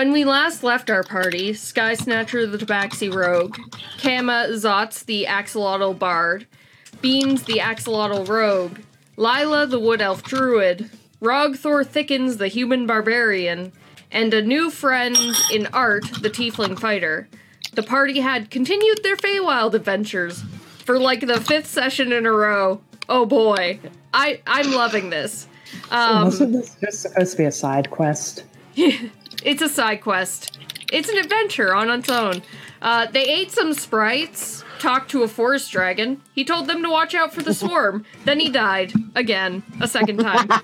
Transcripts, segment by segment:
When we last left our party, Sky Snatcher the Tabaxi Rogue, Kama Zots the Axolotl Bard, Beans the Axolotl Rogue, Lila the Wood Elf Druid, Rogthor Thickens the Human Barbarian, and a new friend in Art the Tiefling Fighter. The party had continued their Feywild adventures for like the fifth session in a row. Oh boy, I I'm loving this. Um, Wasn't this just supposed to be a side quest? it's a side quest. It's an adventure on its own. Uh, they ate some sprites, talked to a forest dragon. He told them to watch out for the swarm. then he died again, a second time.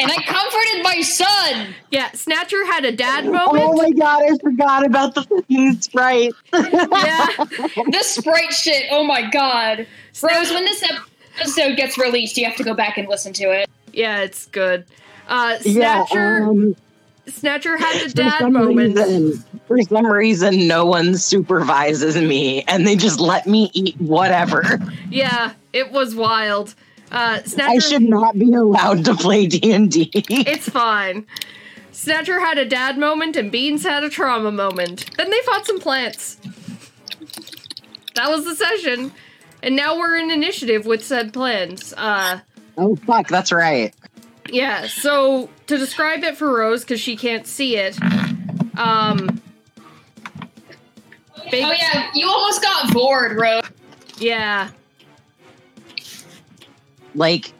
And I comforted my son. yeah, Snatcher had a dad moment. Oh my god, I forgot about the fucking sprite. yeah, The sprite shit. Oh my god. Rose, when this episode gets released, you have to go back and listen to it. yeah, it's good. Uh, Yeah, Snatcher, um, Snatcher had a dad moment. reason, for some reason, no one supervises me, and they just let me eat whatever. Yeah, it was wild. Uh, Snatcher, I should not be allowed to play D and D. It's fine. Snatcher had a dad moment and Beans had a trauma moment. Then they fought some plants. That was the session. And now we're in initiative with said plans. Uh Oh fuck, that's right. Yeah, so to describe it for Rose, because she can't see it, um Big- Oh yeah, you almost got bored, Rose. yeah. Like,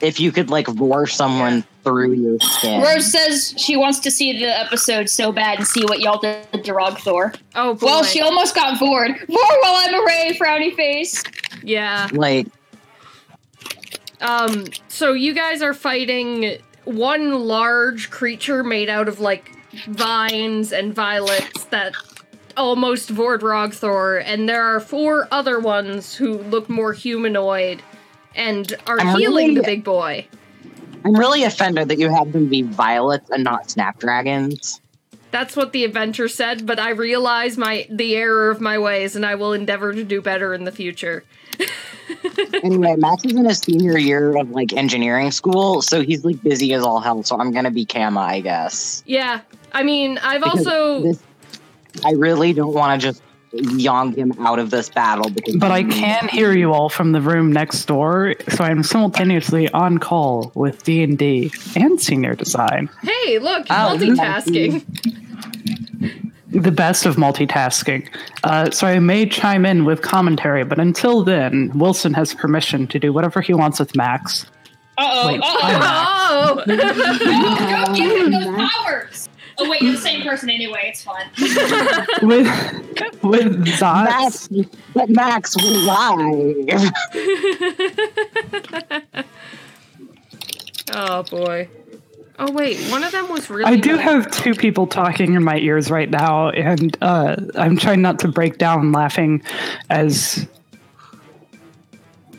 if you could like roar someone through your skin. Rose says she wants to see the episode so bad and see what y'all did to Rogthor. Oh boy. Well, she almost got bored. More while I'm away, frowny face. yeah. Like, Um, so you guys are fighting one large creature made out of like vines and violets that almost Vord Rogthor, and there are four other ones who look more humanoid and are I'm healing the big boy. I'm really offended that you have them be violets and not snapdragons. That's what the adventure said, but I realize my the error of my ways, and I will endeavor to do better in the future. anyway, Max is in his senior year of like engineering school, so he's like busy as all hell. So I'm gonna be Kama, I guess. Yeah, I mean, I've Because also this- I really don't want to just yong him out of this battle because. But I can hear you all from the room next door, so I'm simultaneously on call with D and D and senior design. hey, look, Oh, multitasking. The best of multitasking. Uh, so I may chime in with commentary, but until then, Wilson has permission to do whatever he wants with Max. Uh oh. Wait, Uh Oh, oh. Don't give him those powers. Oh wait, you're the same person anyway. It's fine. with with Zotz. Max, but Max, we're live. oh boy. Oh wait, one of them was really. I do good. have two people talking in my ears right now, and uh, I'm trying not to break down laughing as.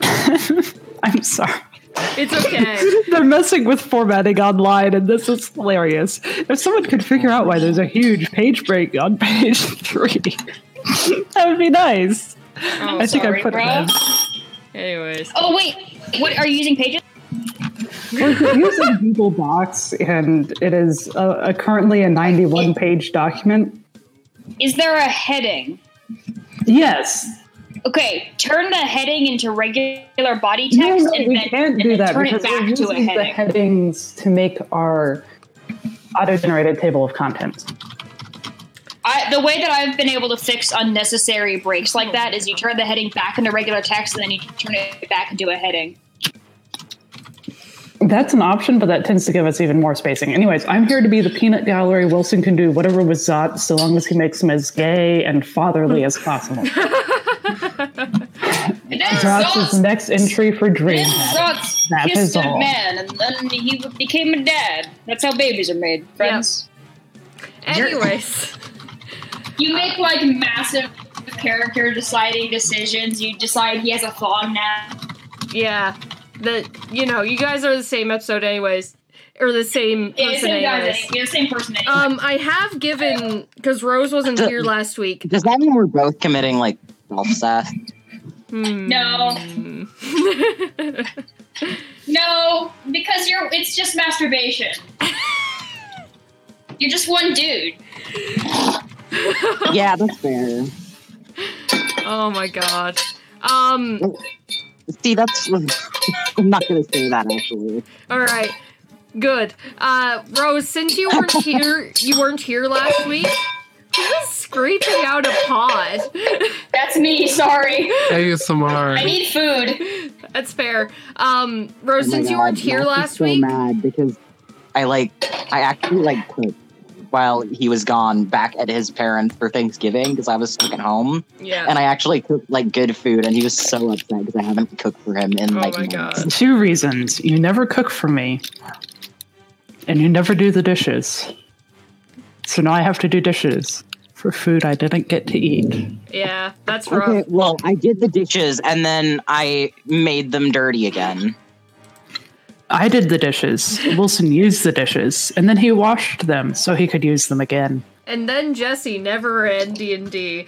I'm sorry. It's okay. They're messing with formatting online, and this is hilarious. If someone could figure out why there's a huge page break on page three, that would be nice. Oh, I think sorry, I put bro. it anyways. Oh wait, what are you using pages? We're using Google Docs, and it is a, a currently a 91 page document. Is there a heading? Yes. Okay, turn the heading into regular body No, text no, and we then, can't do that turn it because we're back to a using the headings to make our auto-generated table of contents. I, the way that I've been able to fix unnecessary breaks like that is you turn the heading back into regular text and then you turn it back into a heading. That's an option, but that tends to give us even more spacing. Anyways, I'm here to be the peanut gallery. Wilson can do whatever with Zot, so long as he makes him as gay and fatherly as possible. And then Zot's Zot's, next entry for Dream. then Zot's That kissed is a all. man and then he became a dad. That's how babies are made, friends. Anyways. You make like massive character deciding decisions. You decide he has a thong now. Yeah. The you know, you guys are the same episode anyways. Or the same Yeah, person same anyways. you're the same person anyway. Um, I have given because Rose wasn't here last week. Does that mean we're both committing like self Seth? Hmm. No. no, because you're. It's just masturbation. You're just one dude. Yeah, that's fair. Oh my god. Um. See, that's. I'm not gonna say that actually. All right. Good. Uh, Rose, since you weren't here, you weren't here last week. Who was scraping out a pod? That's me. Sorry. I ASMR. need food. That's fair. Um, Rose, Oh my since you weren't here Max is last so week, mad because I like I actually like cooked while he was gone back at his parents for Thanksgiving because I was stuck at home yeah. and I actually cooked like good food and he was so upset because I haven't cooked for him in Oh like my months. god. Two reasons. You never cook for me, and you never do the dishes. So now I have to do dishes for food I didn't get to eat. Yeah, that's rough. Okay, well, I did the dishes and then I made them dirty again. I did the dishes. Wilson used the dishes, and then he washed them so he could use them again. And then Jesse never ran D and D.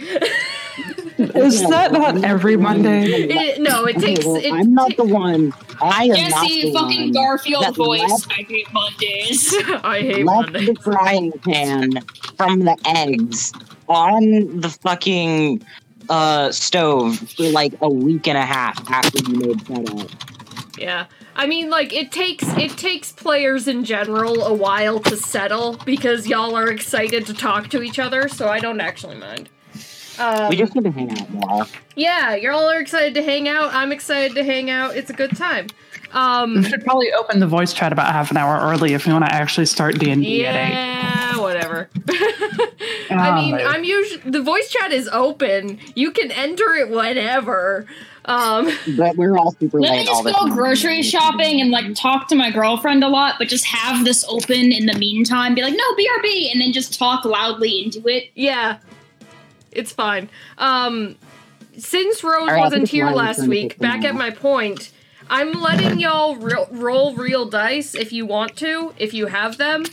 Is that not every Monday? No, it Okay, takes. well, it I'm not ta- the one. I am not Jesse the fucking one Garfield that voice. left- I hate Mondays. I hate left Monday. the frying pan from the eggs on the fucking uh, stove for like a week and a half after you made setup. Yeah. I mean, like it takes it takes players in general a while to settle because y'all are excited to talk to each other, so I don't actually mind. Um, we just need to hang out more. yeah, y'all are excited to hang out. I'm excited to hang out. It's a good time. We Um, should probably open the voice chat about half an hour early if we want to actually start D and D at eight. yeah, whatever. I Ah, mean. I'm usually the voice chat is open. You can enter it whenever. Um, But we're all super Let me late all just the go time. grocery shopping and like talk to my girlfriend a lot, but just have this open in the meantime. Be like, no, BRB, and then just talk loudly into it. Yeah. It's fine. Um since Rose right, wasn't here last week, back now. at my point, I'm letting y'all ro- roll real dice if you want to, if you have them.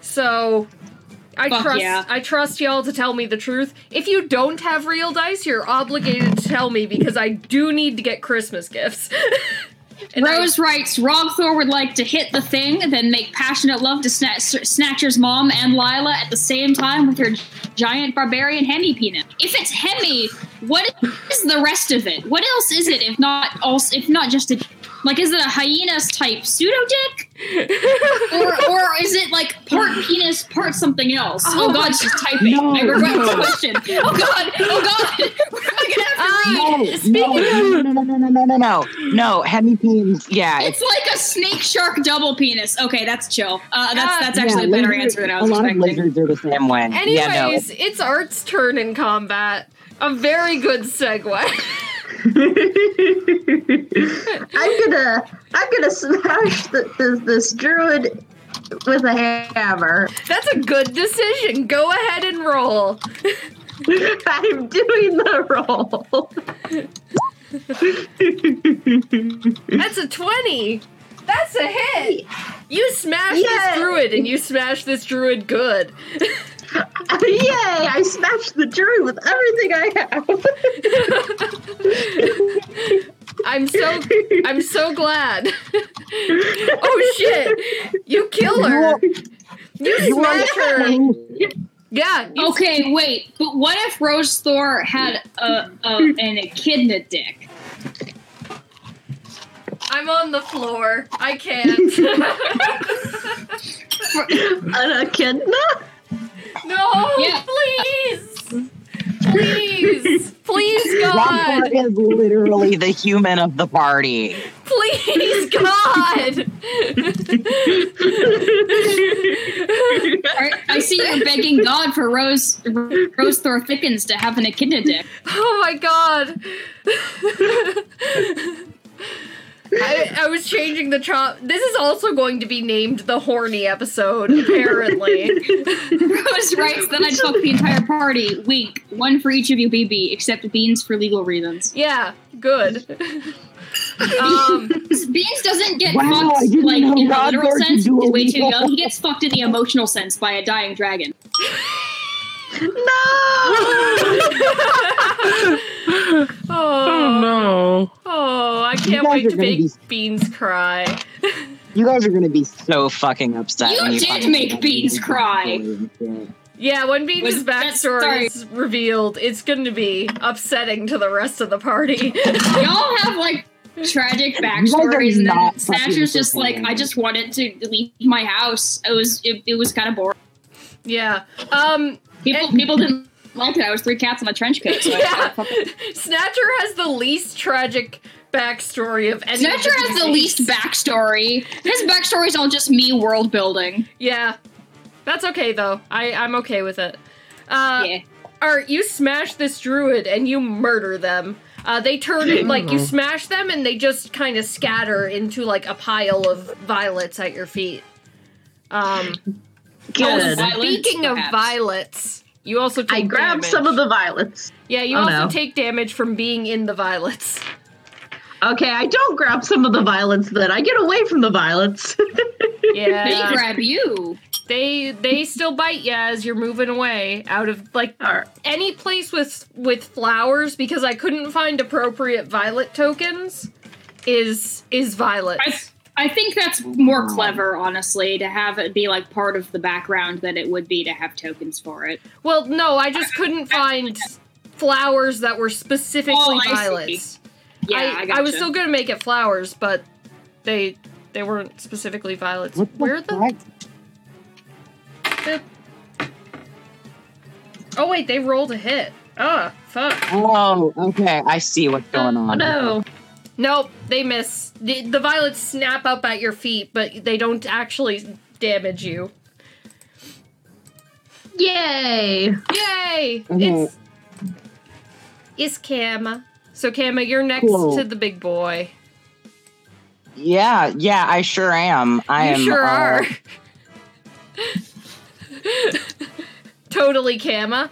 So I Fuck trust yeah. I trust y'all to tell me the truth. If you don't have real dice, you're obligated to tell me because I do need to get Christmas gifts. And I- Rose writes, Rogthor would like to hit the thing, then make passionate love to Sna- Snatcher's mom and Lila at the same time with her giant barbarian Hemi penis. If it's Hemi, what is the rest of it? What else is it if not also if not just a like is it a hyenas type pseudo dick? or or is it like part penis, part something else? Oh, Oh god, my she's typing. No, I regret no. the question. Oh god, oh god. We're gonna have to read. No, Speaking no, no, no, no, no, no, no, no, no. Hemi peens. Yeah, It's like a snake shark double penis. Okay, that's chill. Uh, that's Uh, that's actually yeah, a better lizards- answer than I A was a lot of expecting. lizards are the same way. yeah, no. Anyways, it's Art's turn in combat. A very good segue. I'm gonna I'm gonna smash the, this, this druid with a hammer. That's a good decision. Go ahead and roll. I'm doing the roll. That's a 20. That's a hit. You smash Yay. this druid and you smash this druid good. Yay! I smashed the jury with everything I have. I'm so I'm so glad. oh shit. You kill her. You smash her. Yeah. You Okay, wait, but what if Rose Thor had a, a an echidna dick? I'm on the floor. I can't. An echidna? No, Yeah. please. Please. Please God. Rogthor is literally the human of the party. Please God. Alright, I see you're begging God for Rose Rose Thor Thickens to have an echidna dick. Oh my god. I, I was changing the chop. This is also going to be named the horny episode, apparently. Rose writes, then I'd fuck the entire party. Wink. One for each of you, BB, except Beans for legal reasons. yeah, good. um, Beans doesn't get Wow, fucked like in the literal sense. He's way too young. He gets fucked in the emotional sense by a dying dragon. oh, Oh no. oh, I can't wait to make be- Beans cry. You guys are gonna be so fucking upset. You when you did find make Beans cry. stories and shit. Yeah, when Beans' backstory is revealed, it's going to be upsetting to the rest of the party. Y'all have like tragic backstories, and then not Snatcher's just like. I just wanted to leave my house. It was it, it was kind of boring. yeah. Um, People And- people didn't like it. I was three cats in a trench coat. So yeah. I, Snatcher has the least tragic backstory of any. of Snatcher has the least backstory. His backstory is all just me world building. Yeah. That's okay though. I I'm okay with it. Uh, yeah. Art, you smash this druid and you murder them. Uh, they turn like you smash them and they just kind of scatter into like a pile of violets at your feet. Um, Oh, Good. Violets, speaking of perhaps. violets, you also take I grabbed damage. some of the violets. Yeah, you Oh, also no. take damage from being in the violets. Okay, I don't grab some of the violets then. I get away from the violets. Yeah, They grab you. they they still bite you as you're moving away out of like Alright. any place with with flowers because I couldn't find appropriate violet tokens. Is is violets? I, I think that's more clever, honestly, to have it be like part of the background than it would be to have tokens for it. Well, no, I just couldn't find flowers that were specifically Oh, I see. violets. Yeah, I, I, gotcha. was still gonna make it flowers, but they they weren't specifically violets. What the Where the, fuck? the Oh wait, they rolled a hit. Oh, fuck. Oh, okay. I see what's going Oh on. no. Nope, they miss. The, the violets snap up at your feet, but they don't actually damage you. Yay. Yay! Mhm. It's it's Kama. So Kama, you're next Cool. to the big boy. Yeah, yeah, I sure am. I you am. sure uh, are. totally Kama.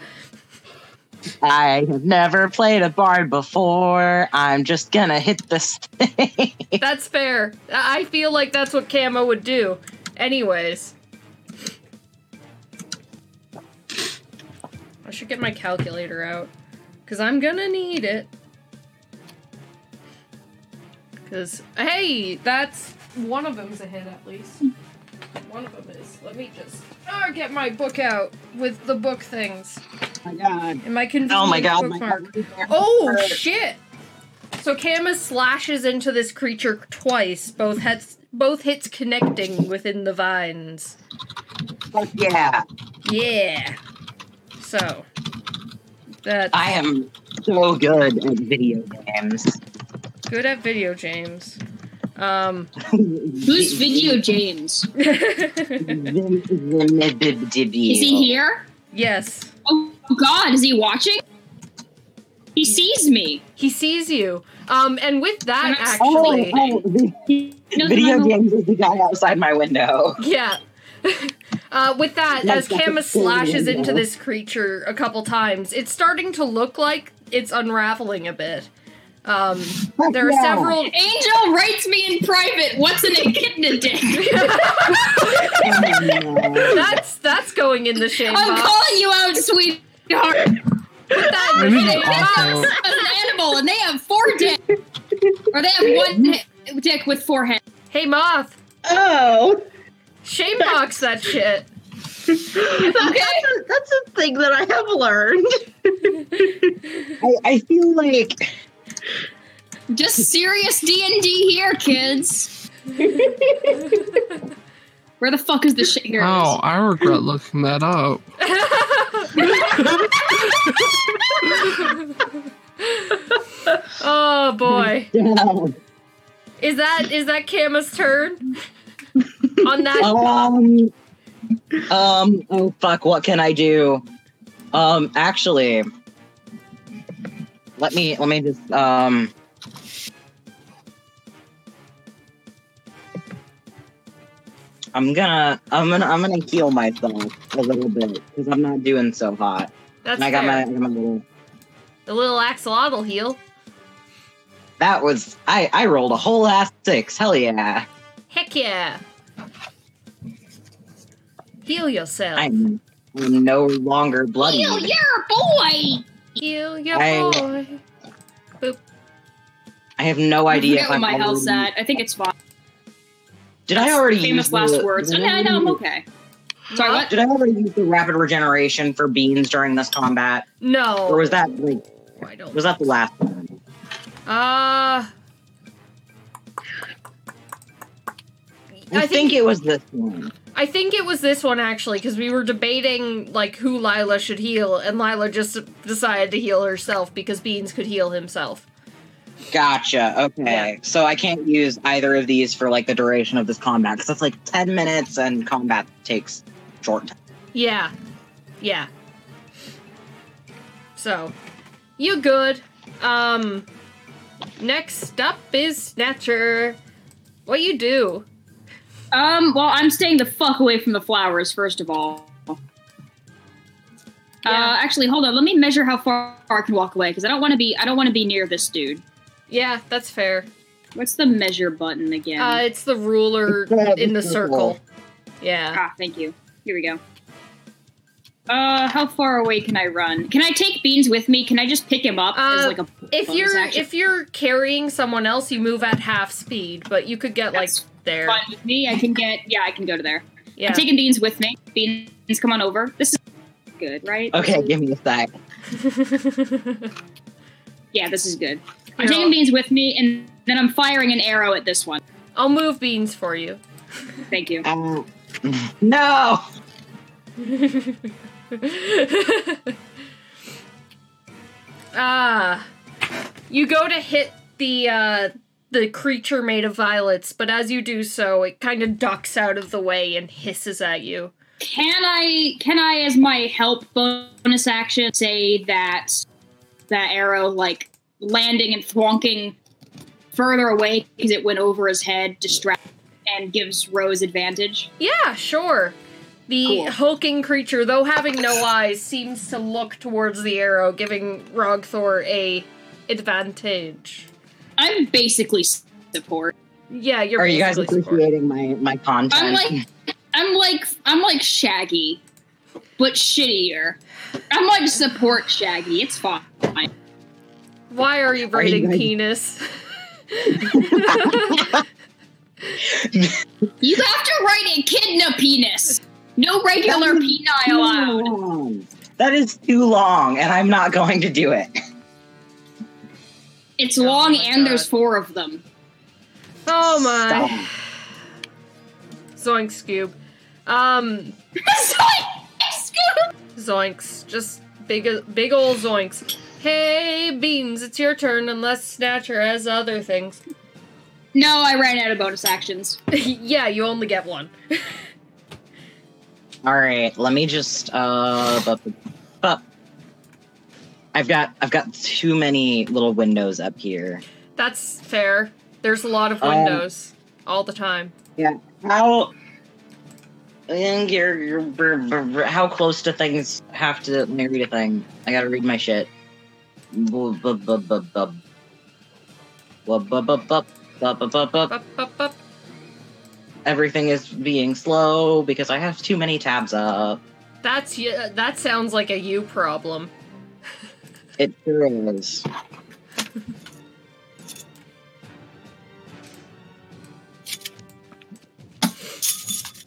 I have never played a bard before. I'm just gonna hit this thing. That's fair. I feel like that's what Kama would do. Anyways. I should get my calculator out. Because I'm gonna need it. Because, hey, that's. One of them's a hit at least. One of them is. Let me just. Oh, get my book out with the book things. oh my god. And my convenient Oh my god. My bookmark. heart- Oh shit! So Kama slashes into this creature twice, both hits both hits connecting within the vines. Fuck yeah. Yeah. So that's I am so good at video games. good at video games. Um Who's Video James? Is Is he here? yes. Oh God, is he watching? He sees me. He sees you. Um and with that That's- Oh, actually oh, the- He doesn't video know- games is the guy outside my window. Yeah. Uh, with that, Like as the Kama slashes window. into this creature a couple times, it's starting to look like it's unraveling a bit. Um, there are yeah. several. Angel writes me in private. What's in a kitten a dick? that's that's going in the shame I'm box. calling you out, sweetheart. Put that in the shame box. an animal, and they have four dicks, or they have one di- dick with four heads. Hey, moth, Oh. shame box that shit. That- that's, a, that's a thing that I have learned. I, I feel like Just serious D and D here, kids. Where the fuck is the shit? Here. Oh, I regret looking that up. oh boy, down. is that is that Kama's turn? On that, Um, um, oh fuck, what can I do? Um, actually, let me, let me just, um, I'm gonna, I'm gonna, I'm gonna heal myself a little bit because I'm not doing so hot. that's And I got my, I got my little. The little axolotl heal. That was, I, I rolled a whole ass six. Hell yeah! Heck yeah. Heal yourself. I'm, I'm no longer bloody. You're a boy. Heal your I- boy. I have no I idea forget what I'm my health's at. I think it's fine. Did I already famous use last the- words. I mean, I know I'm okay. Sorry, what? Did I already use the rapid regeneration for beans during this combat, No. or was that like I don't. was that the last one? Uh. I, think, it was this one. I think it was this one actually, because we were debating like who Lila should heal, and Lila just decided to heal herself because Beans could heal himself. Gotcha. Okay, Yeah. so I can't use either of these for like the duration of this combat because that's like ten minutes, and combat takes short. time. Yeah, yeah. So, you good? Um, next up is Snatcher. What you do? Um, well, I'm staying the fuck away from the flowers, first of all. Yeah. Uh, actually, hold on. Let me measure how far I can walk away because I don't want to be. I don't want to be near this dude. Yeah, that's fair. What's the measure button again? Uh, it's the ruler It's in the the circle. circle. Yeah. ah, thank you. Here we go. Uh, how far away can I run? Can I take Beans with me? Can I just pick him up as Uh, like a If you're action? if you're carrying someone else, you move at half speed, but you could get like there. fine with me? I can get. Yeah, I can go to there. Yeah. I'm taking Beans with me. Beans, come on over. This is good, right? Okay, give me a sec. Yeah, this is good. I'm Here, taking I'll- Beans with me, and then I'm firing an arrow at this one. I'll move beans for you. Thank you. Uh, no. ah, you go to hit the uh, the creature made of violets, but as you do so, it kind of ducks out of the way and hisses at you. Can I can I as my help bonus action say that that arrow like landing and thwonking further away because it went over his head, distract and gives Rose advantage? Yeah, sure. The Cool. hulking creature, though having no eyes, seems to look towards the arrow, giving Rogthor a advantage. I'm basically support. Yeah, you're Are you guys basically support. appreciating my my content? I'm like I'm like I'm like Shaggy, but shittier. I'm like support Shaggy. It's fine. Why are you Are you writing guys- penis? You have to write echidna penis. No regular peni allowed. That is too long, and I'm not going to do it. It's Oh long my and there's four of them. Oh my. Stop. Zoinks, Scoob. Um, Scoop! zoinks. Just big, big ol' zoinks. Hey, Beans, it's your turn unless Snatcher has other things. No, I ran out of bonus actions. yeah, you only get one. All right, let me just uh, but, but I've got I've got too many little windows up here. That's fair. There's a lot of Um, windows all the time. Yeah. How? How close do things have to let me read a thing? I gotta read my shit. Bub, bub, bub, bub. Bub, bub, bub, bub, bub, bub, bub, Everything is being slow because I have too many tabs up. That's y- that sounds like a you problem. It sure is.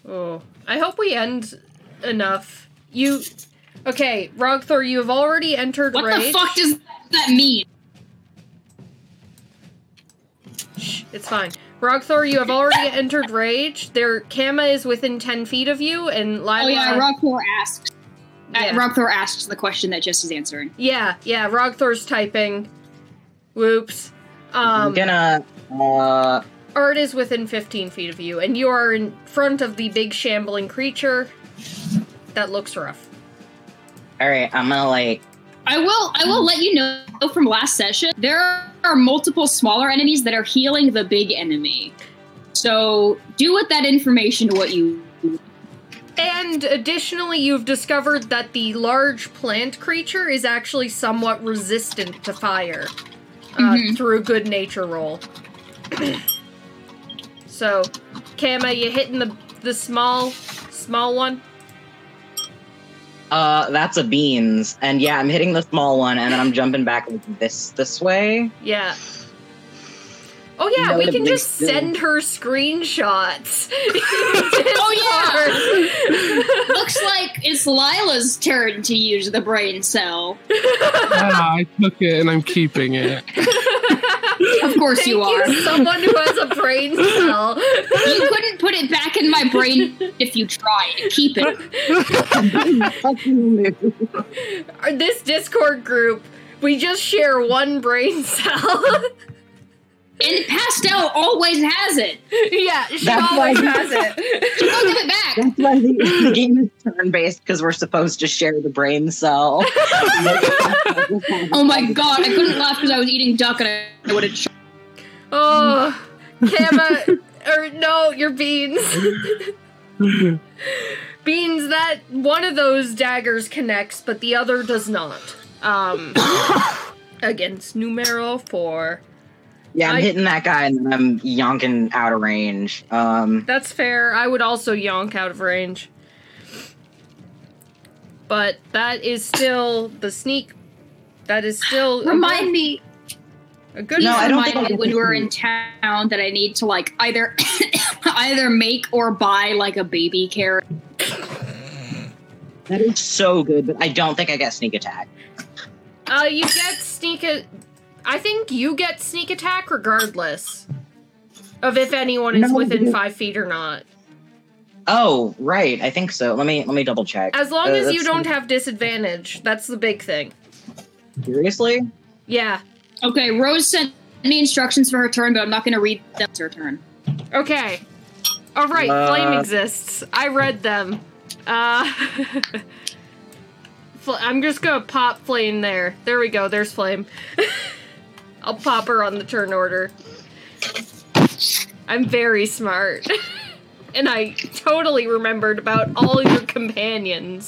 Oh, I hope we end enough. You, okay, Rogthor, you have already entered What rage. the fuck does that mean? Shh, it's fine. Rogthor, you have already entered rage. Their Kama is within ten feet of you, and Lila. Oh yeah, Rogthor asks. Yeah. Uh, Rogthor asks the question that Jess is answering. yeah, yeah. Rogthor's typing. Whoops. I'm Um, gonna uh Art is within 15 feet of you, and you are in front of the big shambling creature. That looks rough. all right, I'm gonna like I will. I will let you know from last session. There are multiple smaller enemies that are healing the big enemy. So do with that information what you. And additionally, you've discovered that the large plant creature is actually somewhat resistant to fire uh, Mhm. through a good nature roll. so, Kama, you hitting the the small small one? Uh that's a beans. And yeah, I'm hitting the small one and then I'm jumping back like this this way. Yeah. Oh yeah, we can just still. send her screenshots. Oh, yeah. Looks like it's Lila's turn to use the brain cell. Ah, I took it and I'm keeping it. Of course you are. someone who has a brain cell. You couldn't put it back in my brain if you tried. Keep it. This Discord group, we just share one brain cell. And Pastel always has it. yeah, she That's always why- has it. Don't give it back. That's why the, the game is turn based because we're supposed to share the brain cell. Oh my god, I couldn't laugh because I was eating duck and I would have. Oh, Kama, or no, your beans. beans, that one of those daggers connects, but the other does not. Um, against numero four. Yeah, I'm I- hitting that guy and I'm yonking out of range. Um, That's fair. I would also yonk out of range. But that is still the sneak. That is still a Remind good- me. a good. No, I don't think remind me when we're in town that I need to like either either make or buy like a baby carrot. that is so good, but I don't think I get sneak attack. Uh, you get sneak. A- I think you get sneak attack regardless of if anyone is No, within five feet or not. Oh, right. I think so. Let me let me double check. As long Uh, as you don't have disadvantage, that's the big thing. Seriously? Yeah. Okay, Rose sent me instructions for her turn, but I'm not going to read them. It's her turn. Okay. All right. Uh, flame exists. I read them. Uh, I'm just gonna pop flame there. There we go. There's flame. I'll pop her on the turn order. I'm very smart. and I totally remembered about all your companions.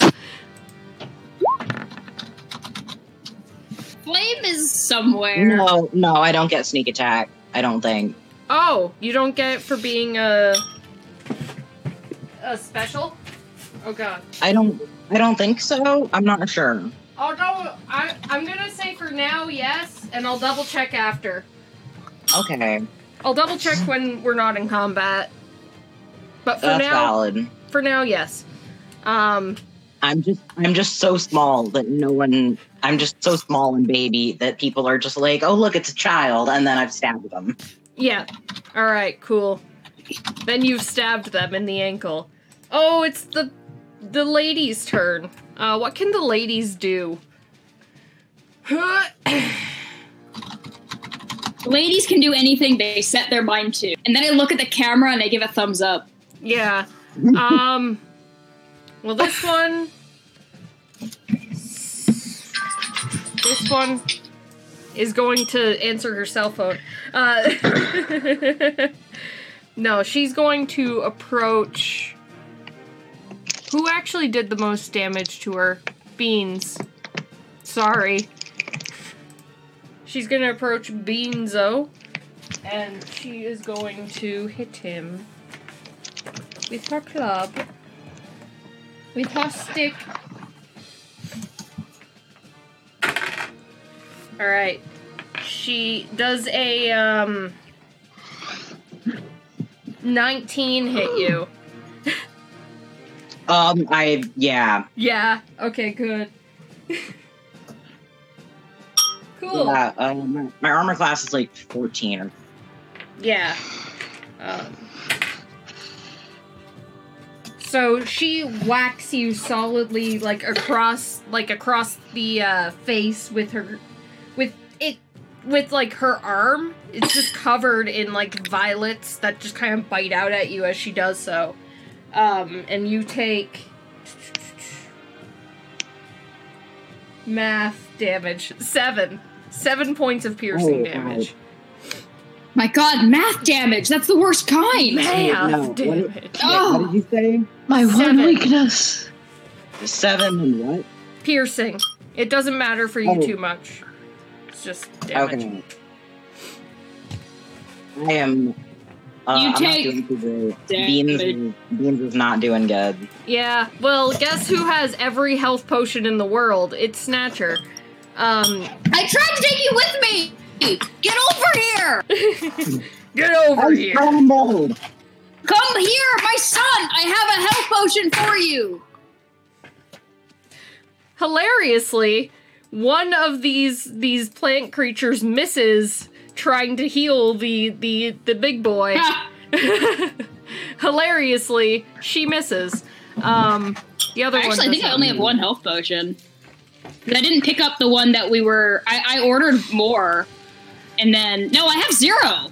Flame is somewhere. No, no, I don't get sneak attack. I don't think. Oh, you don't get it for being a a special? Oh god. I don't. I don't think so. I'm not sure. Oh no, I I'm gonna say for now yes, and I'll double check after. Okay, I'll double check when we're not in combat. But for that's now, valid. for now, yes. Um, I'm just. I'm just so small that no one. I'm just so small and baby that people are just like, oh look, it's a child, and then I've stabbed them. yeah. All right, cool. Then you've stabbed them in the ankle. Oh, it's the the ladies' turn. Uh, what can the ladies do? Ladies can do anything they set their mind to. And then I look at the camera and I give a thumbs up. Yeah. Um. Well, this one. This one is going to answer her cell phone. Uh, no, she's going to approach. Who actually did the most damage to her? Beans. Sorry. She's gonna approach Beanzo, and she is going to hit him with her club, with her stick. All right. She does a um 19 hit you. Um, I yeah. Yeah. Okay, good. cool. Yeah, um, my- armor class is like 14 or Yeah. Um, so she whacks you solidly, like across, like across the uh, face with her, with it, with like her arm. It's just covered in like violets that just kind of bite out at you as she does so. Um, and you take math damage seven, seven points of piercing Oh, damage. My god, math damage! That's the worst kind! Math no, what damage. Wait, Oh. what did you say? My Seven. one weakness. Seven and what? Piercing. It doesn't matter for you Oh. too much. It's just damage. Okay. I am. Uh, You I'm take not doing too great. damage. Beans, is- Beans is not doing good. Yeah. Well, guess who has every health potion in the world? It's Snatcher. Um, I tried to take you with me! Get over here! Get over I'm here. scrambled. Come here, my son! I have a health potion for you! Hilariously, one of these these plant creatures misses trying to heal the the the big boy. Hilariously, she misses. Um, the other one. Actually, I think I only have one health potion. I didn't pick up the one that we were. I, I ordered more, and then no, I have zero.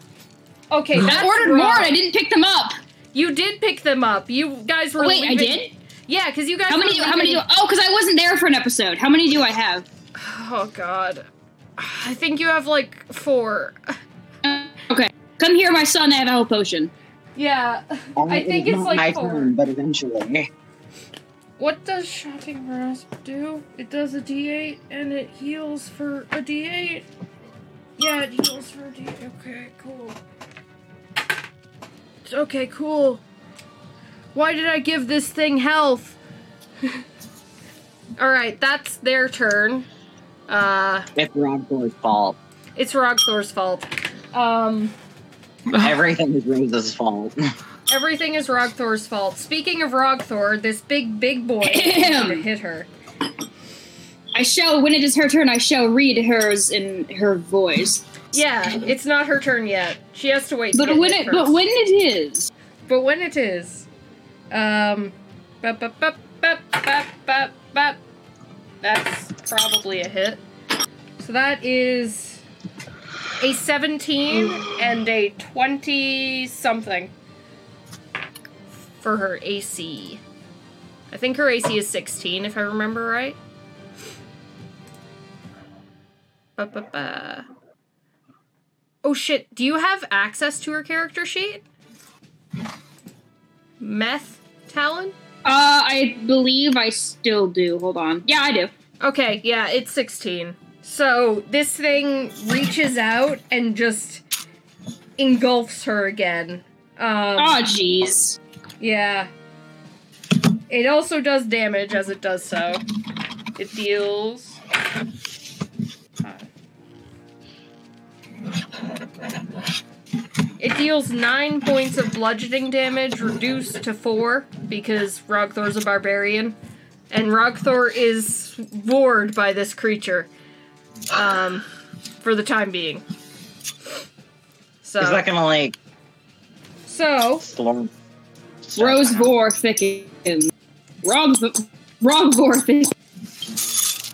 Okay, I ordered wrong. more, and I didn't pick them up. You did pick them up. You guys were. Oh, wait, I did. Yeah, because you guys. How were many? How many? Do, oh, because I wasn't there for an episode. How many do I have? Oh God, I think you have like four. Uh, okay, come here, my son. I have a health potion. Yeah, I think It's it's not like my four. turn, but eventually. What does shocking grasp do? It does a D8 and it heals for a D8. Yeah, it heals for a D8. Okay, cool. Okay, cool. Why did I give this thing health? Alright, that's their turn. Uh, It's Rogthor's fault. it's Rogthor's fault. Um, Everything is Rose's fault. everything is Rogthor's fault. Speaking of Rogthor, this big, big boy is going to hit her. I shall. When it is her turn, I shall read hers in her voice. Yeah, it's not her turn yet. She has to wait. But get when it, first. but when it is, but when it is, um, bop, bop, bop, bop, bop, bop, bop. that's probably a hit. So that is a 17 and a 20 something for her AC. I think her AC is 16 if I remember right. Ba, ba, ba. Oh shit, do you have access to her character sheet? Meth Talon? uh, I believe I still do. Hold on. Yeah, I do. Okay, yeah, it's 16. So this thing reaches out and just engulfs her again. Um, Oh, jeez. Yeah. It also does damage as it does so. It deals. It deals nine points of bludgeoning damage, reduced to four because Rogthor's a barbarian, and Rogthor is warred by this creature, um, for the time being. So, Is that gonna like so slurp? Rose Vor thickens. Rog Rog Vor thickens.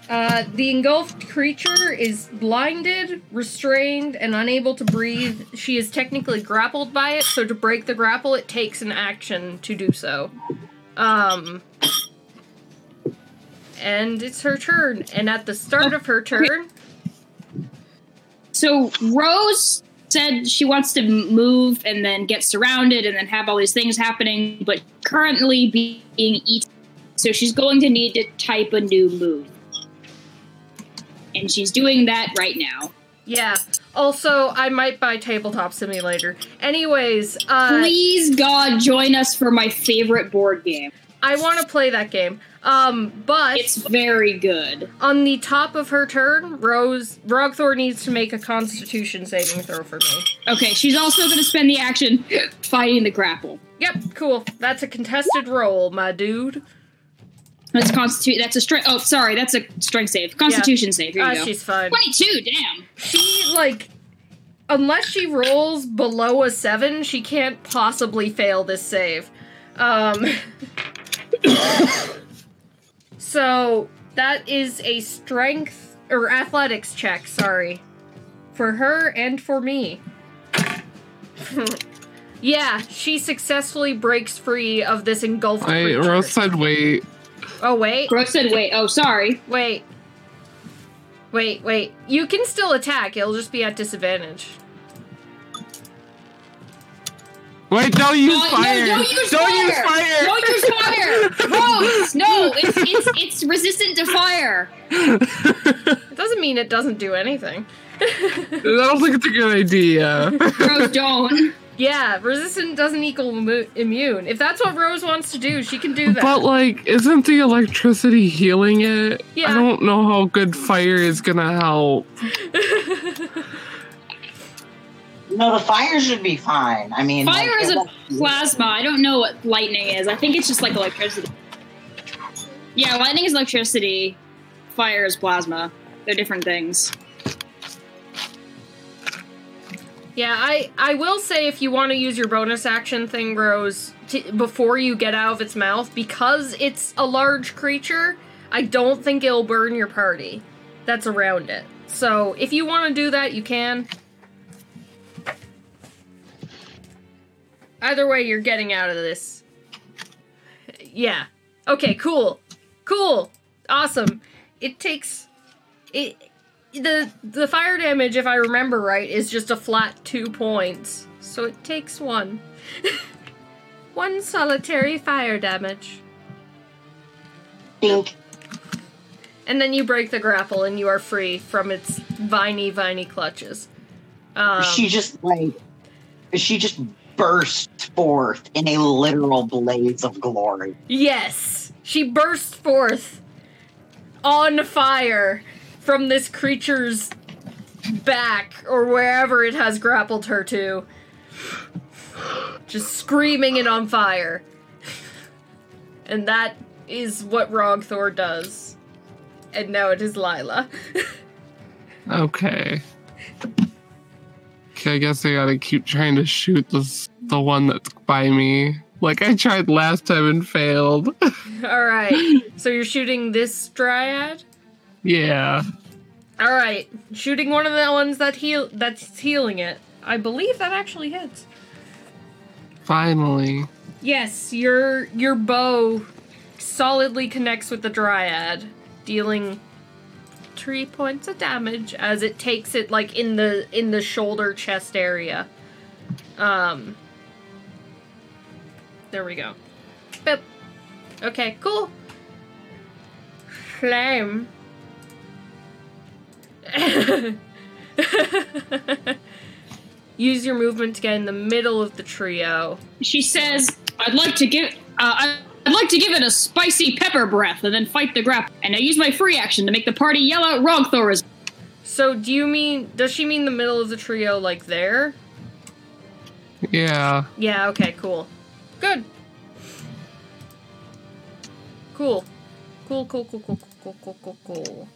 Uh, the engulfed creature is blinded, restrained, and unable to breathe. She is technically grappled by it, so to break the grapple, it takes an action to do so. Um, and it's her turn. And at the start of her turn, So Rose said she wants to move and then get surrounded and then have all these things happening, but currently being eaten. So she's going to need to type a new move. And she's doing that right now. yeah. Also, I might buy Tabletop Simulator. Anyways, uh, Please, God, join us for my favorite board game. I want to play that game. Um, but It's very good. on the top of her turn, Rose Rogthor needs to make a Constitution saving throw for me. Okay, she's also going to spend the action fighting the grapple. Yep, cool. That's a contested roll, my dude. That's constitute. That's a strength. Oh, sorry, that's a strength save. Constitution save. Here you Ah, go. she's fine. Twenty-two. Damn. She like unless she rolls below a 7, she can't possibly fail this save. Um So, that is a strength or athletics check, sorry. For her and for me. yeah, she successfully breaks free of this engulfed I creature. Rose said wait. Oh wait. Brooke said, "Wait. Oh, sorry. Wait. Wait, wait. You can still attack. It'll just be at disadvantage. Wait, don't use Uh, fire. No, don't use don't fire. use fire. Don't use fire. Rose, no. It's it's it's resistant to fire. It doesn't mean it doesn't do anything. I don't think it's a good idea. Rose, don't. Yeah, resistant doesn't equal immu- immune. If that's what Rose wants to do, she can do that. But like, isn't the electricity healing it? Yeah. I don't know how good fire is gonna help. No, the fire should be fine. I mean, Fire like, is a plasma. I don't know what lightning is. I think it's just like electricity. Yeah, lightning is electricity. Fire is plasma. They're different things. Yeah, I I will say if you want to use your bonus action thing, Rose, t- before you get out of its mouth, because it's a large creature, I don't think it'll burn your party that's around it. So if you want to do that, you can. Either way, you're getting out of this. Yeah. Okay. Cool. Cool. Awesome. It takes it the the fire damage, if I remember right, is just a flat two points. So it takes one. one solitary fire damage. Dink. And then you break the grapple and you are free from its viney, viney clutches. Um, she just like she just burst forth in a literal blaze of glory. Yes! She burst forth on fire from this creature's back or wherever it has grappled her to. Just screaming and on fire. And that is what Rogthor does. And now it is Lila. Okay. Okay, I guess I gotta keep trying to shoot this the one that's by me. Like I tried last time and failed. Alright. So you're shooting this dryad? yeah. All right, shooting one of the ones that heal that's healing it. I believe that actually hits. Finally. Yes, your your bow solidly connects with the dryad, dealing three points of damage as it takes it like in the in the shoulder chest area. Um. There we go. Bip. Okay, cool. Flame. Use your movement to get in the middle of the trio. She says, "I'd like to get. Uh, I'd like to give it a spicy pepper breath and then fight the grapple. And I use my free action to make the party yell out Rogthor's. So do you mean does she mean the middle of the trio like there? Yeah. Yeah, okay, cool. Good. Cool. Cool, cool, cool, cool, cool, cool, cool, cool.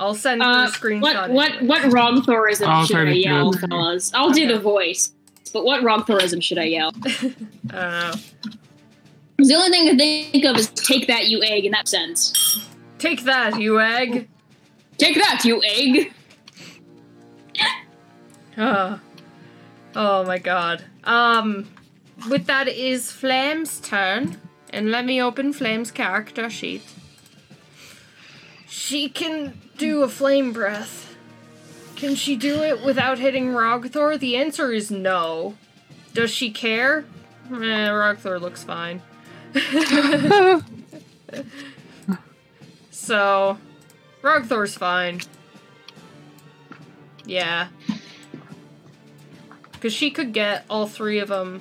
I'll send uh, a screenshot. What what what Rogthorism should I yell, fellas? I'll okay. do the voice. But what Rogthorism should I yell? I don't know. The only thing I think of is "take that, you egg" in that sense. Take that, you egg. Take that, you egg. Oh. oh my god. Um, with that it is Flame's turn, and let me open Flame's character sheet. She can do a flame breath. Can she do it without hitting Rogthor? The answer is no. Does she care? Eh, Rogthor looks fine. so, Rogthor's fine. Yeah. Because she could get all three of them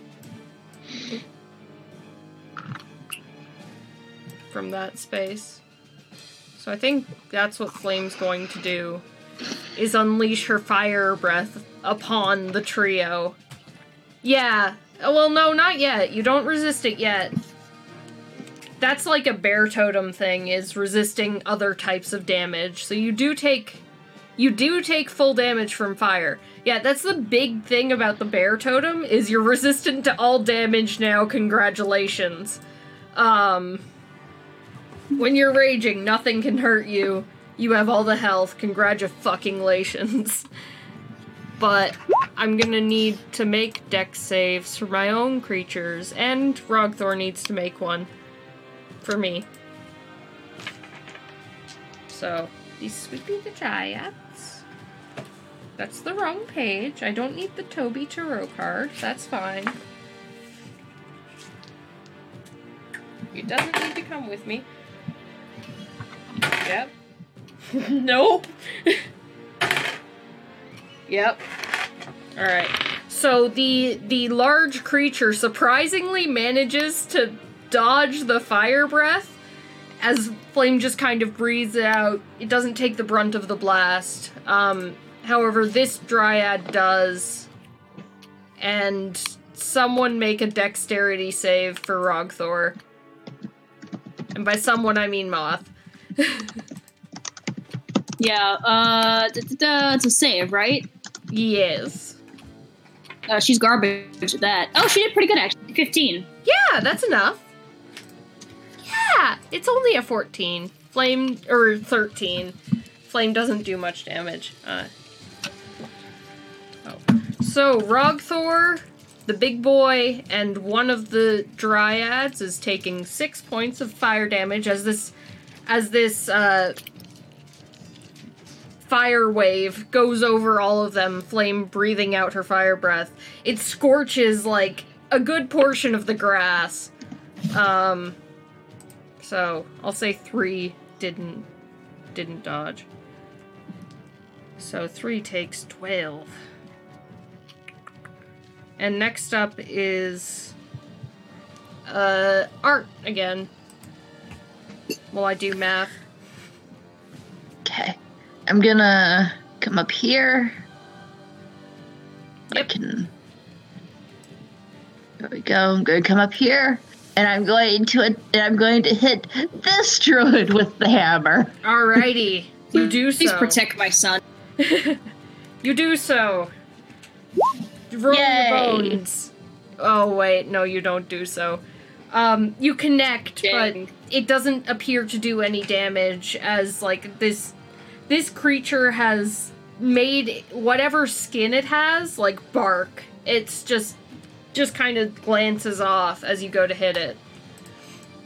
from that space. So I think that's what Flame's going to do, is unleash her fire breath upon the trio. Yeah. Well, no, not yet. You don't resist it yet. That's like a bear totem thing, is resisting other types of damage. So you do take you do take full damage from fire. Yeah, that's the big thing about the bear totem is you're resistant to all damage now. Congratulations. Um when you're raging, nothing can hurt you. You have all the health. Congratulations. but I'm gonna need to make dex saves for my own creatures, and Rogthor needs to make one for me. So, these would be the Giants. That's the wrong page. I don't need the Toby Tarot card. That's fine. It doesn't need to come with me. Yep. nope. yep. All right. So the the large creature surprisingly manages to dodge the fire breath as Flame just kind of breathes it out. It doesn't take the brunt of the blast. Um, However, this dryad does. And someone make a dexterity save for Rogthor. And by someone, I mean Moth. Yeah, uh, da, da, da, it's a save, right? Yes. Uh, she's garbage at that. Oh, she did pretty good actually. 15. Yeah, that's enough. Yeah, it's only a 14. Flame, or 13. Flame doesn't do much damage. Uh, oh. So, Rogthor, the big boy, and one of the dryads is taking six points of fire damage as this, as this, uh, fire wave goes over all of them, Flame breathing out her fire breath. It scorches, like, a good portion of the grass. Um, so I'll say three didn't didn't dodge. So three takes twelve. And next up is uh art again. While I do math. Okay. I'm gonna come up here. I Yep. can. There we go. I'm to come up here, and I'm going to and I'm going to hit this druid with the hammer. Alrighty. You do so. Please protect my son. You do so. Roll Yay. your bones. Oh wait, no, you don't do so. Um, you connect, Dang. but it doesn't appear to do any damage as like this this creature has made whatever skin it has like bark. It's just just kind of glances off as you go to hit it.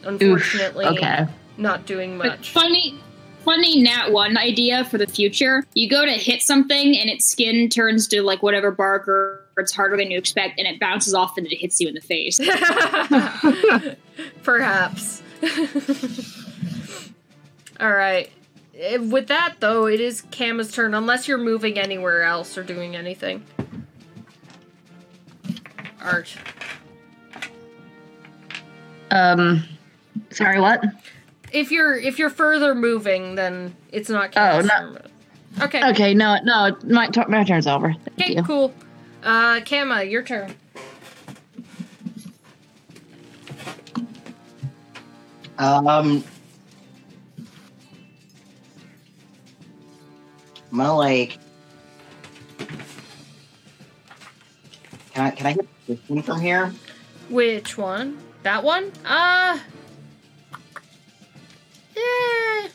Unfortunately, Okay. not doing But much. funny, funny Nat one idea for the future. You go to hit something and its skin turns to like whatever bark or it's harder than you expect, and it bounces off and it hits you in the face. Perhaps. All right. Eh, With that, though, it is Kama's turn, unless you're moving anywhere else or doing anything. Art. Um. Sorry. What? If you're if you're further moving, then it's not Oh, Kama's no. Okay. Okay. No. No. My t- my turn's over. Thank Okay. you. Cool. Uh, Kama, your turn. Um, I'm gonna like. Can I can I hit this one from here? Which one? That one? Uh. Eh.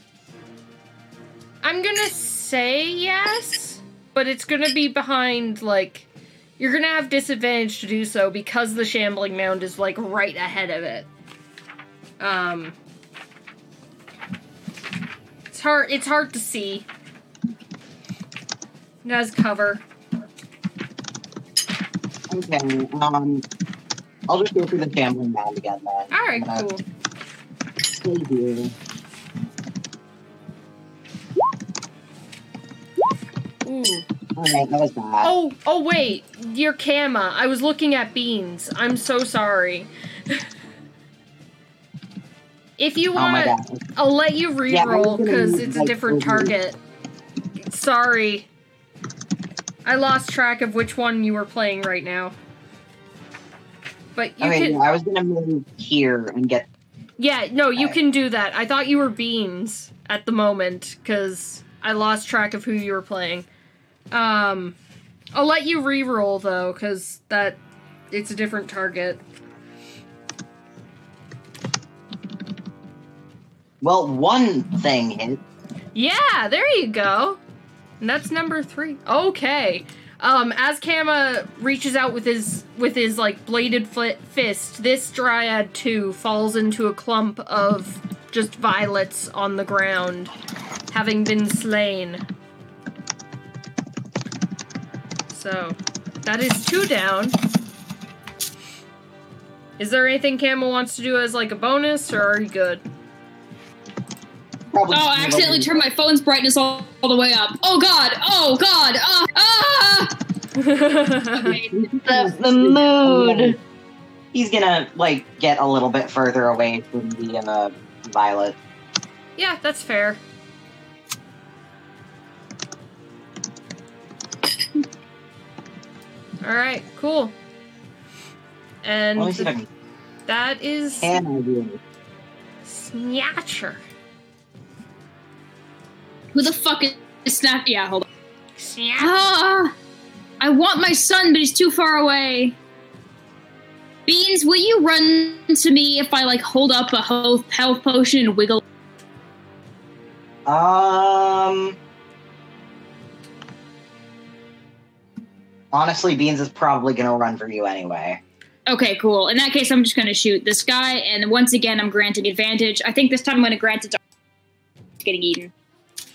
I'm gonna say yes, but it's gonna be behind, like. You're gonna have disadvantage to do so because the shambling mound is, like, right ahead of it. Um. It's hard, it's hard to see. It has cover. Okay. Um, I'll just go through the shambling mound again then. Alright, Uh, cool. Stay here. Ooh. All right, that was bad. Oh, oh wait, your camera. I was looking at beans. I'm so sorry. if you Oh want, god. I'll let you Yeah, re-roll because move, it's a different target. Sorry. I lost track of which one you were playing right now. But you Okay, can, yeah, I was gonna move here and get. yeah, no, you can do that. I thought you were beans at the moment because I lost track of who you were playing. Um, I'll let you re-roll though, because that it's a different target. Well, one thing hit. Yeah, there you go. And that's number three. Okay. Um, as Kama reaches out with his with his like bladed fist, this dryad too falls into a clump of just violets on the ground, having been slain. So that is two down. Is there anything Kama wants to do as like a bonus, or are you good? Probably Oh, I accidentally turned my phone's brightness all, all the way up. Oh god! Oh god! Ah! ah! Okay. The, the mood. He's gonna like get a little bit further away from the uh, violet. yeah, that's fair. All right, cool. And Let me see if I can. that is Can I do it? Snatcher. Who the fuck is Snap? Yeah, hold on. Snatcher. Ah, I want my son, but he's too far away. Beans, will you run to me if I like hold up a health, health potion and wiggle? Um. Honestly, Beans is probably gonna run for you anyway. Okay, cool. In that case, I'm just gonna shoot this guy, and once again, I'm granting advantage. I think this time I'm gonna grant it to getting eaten.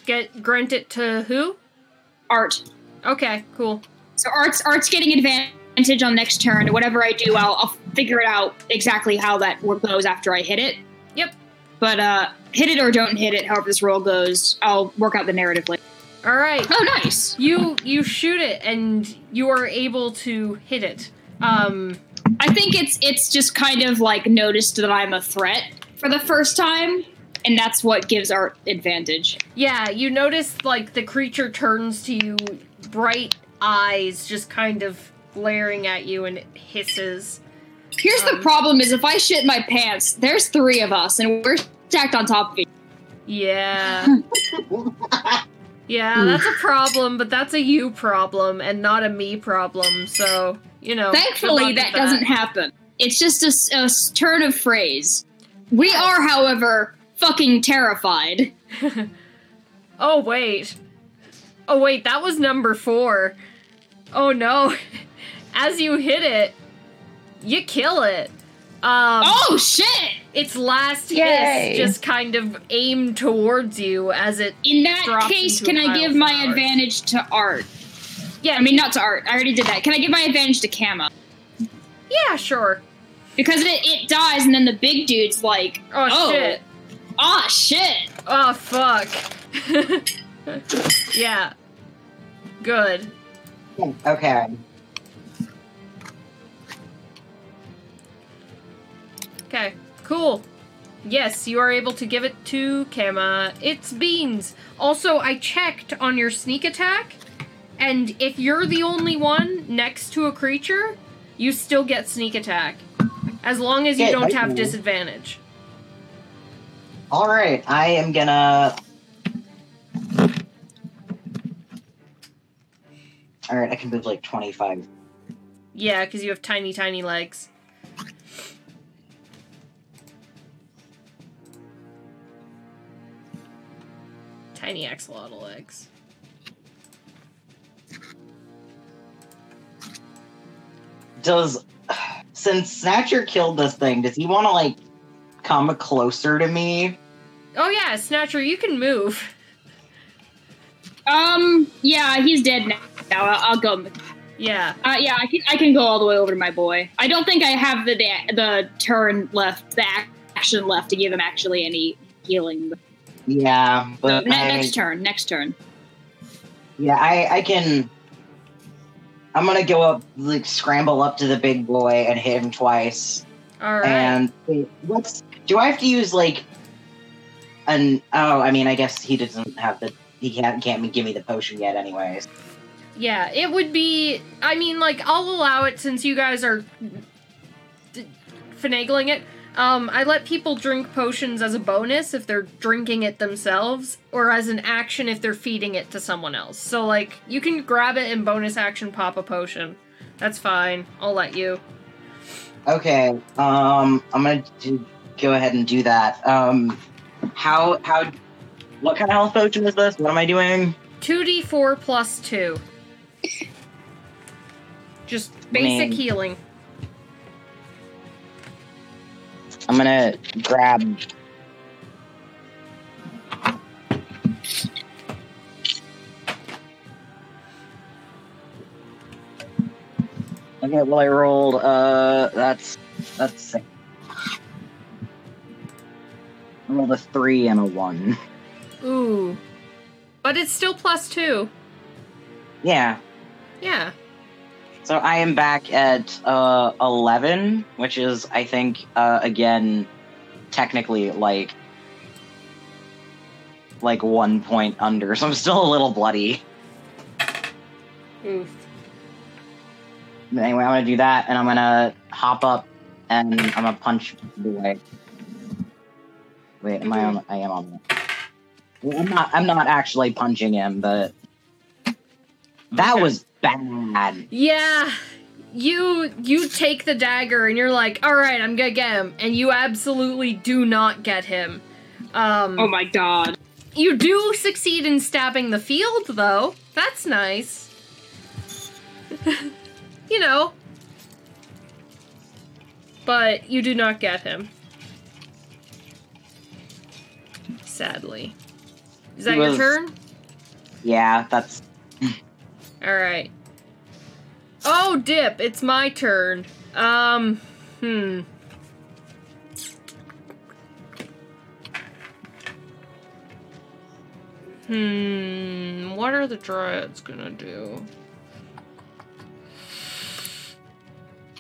Get grant it to who? Art. Okay, cool. So Art's Art's getting advantage on next turn. Whatever I do, I'll, I'll figure it out exactly how that goes after I hit it. Yep. But uh, hit it or don't hit it, however this roll goes, I'll work out the narrative later. All right. Oh, nice. You you shoot it and you are able to hit it. Um I think it's it's just kind of like noticed that I'm a threat for the first time, and that's what gives Art advantage. yeah, you notice like the creature turns to you, bright eyes just kind of glaring at you and it hisses. Here's the Um, problem: is if I shit my pants, there's three of us, and we're stacked on top of each. Yeah. Yeah, that's a problem, but that's a you problem and not a me problem. So, you know. Thankfully, luck that doesn't happen. It's just a turn of phrase. We are, however, fucking terrified. Oh, wait. Oh, wait, that was number four. Oh, no. As you hit it, you kill it. Um, oh shit! its last Yay. hiss just kind of aimed towards you as it. In that Drops case, into can I give my flowers. advantage to Art? Yeah, I mean, not to Art. I already did that. Can I give my advantage to Kama? yeah, sure. Because it, it dies, and then the big dude's like, Oh, Oh. shit. Ah, shit. Oh, fuck. yeah. Good. Okay. Okay, cool. Yes, you are able to give it to Kama. It's beans. Also, I checked on your sneak attack, and if you're the only one next to a creature, you still get sneak attack. As long as you Yeah, don't have know. disadvantage. All right. I am gonna. All right. I can move like twenty-five. Yeah, because you have tiny, tiny legs. Tiny axolotl legs. Does since Snatcher killed this thing, does he want to like come closer to me? Oh yeah, Snatcher, you can move. Um, yeah, he's dead now. I'll, I'll go. Yeah. Uh, yeah, I can, I can go all the way over to my boy. I don't think I have the da- the turn left, the action left to give him actually any healing. Yeah, but Ne- I, next turn, next turn. yeah, I I can. I'm gonna go up, like scramble up to the big boy and hit him twice. All right. And wait, what's do I have to use like an oh I mean I guess he doesn't have the he can't can't give me the potion yet anyways. Yeah, it would be. I mean, like, I'll allow it since you guys are d- finagling it. Um, I let people drink potions as a bonus if they're drinking it themselves, or as an action if they're feeding it to someone else. So, like, you can grab it and bonus action pop a potion. That's fine. I'll let you. Okay, um I'm gonna do, go ahead and do that. Um how how what kind of health potion is this? What am I doing? 2d4 plus 2. Just basic healing. I'm gonna grab Okay, well I rolled uh that's that's six. Rolled a three and a one. Ooh. But it's still plus 2. Yeah. Yeah. So I am back at uh eleven, which is I think uh again technically like like one point under, so I'm still a little bloody. Oof. Anyway, I'm gonna do that, and I'm gonna hop up, and I'm gonna punch the way. Wait, am I on? I am on. Well, I'm not. I'm not actually punching him, but that Okay. was bad. Yeah. You you take the dagger and you're like, all right, I'm gonna get him, and you absolutely do not get him. Um, Oh my god. You do succeed in stabbing the field, though. That's nice. you know. But you do not get him. Sadly. Is that your turn? Yeah, that's Alright. Oh, Dip, it's my turn. Um, hmm. Hmm, what are the dryads gonna do?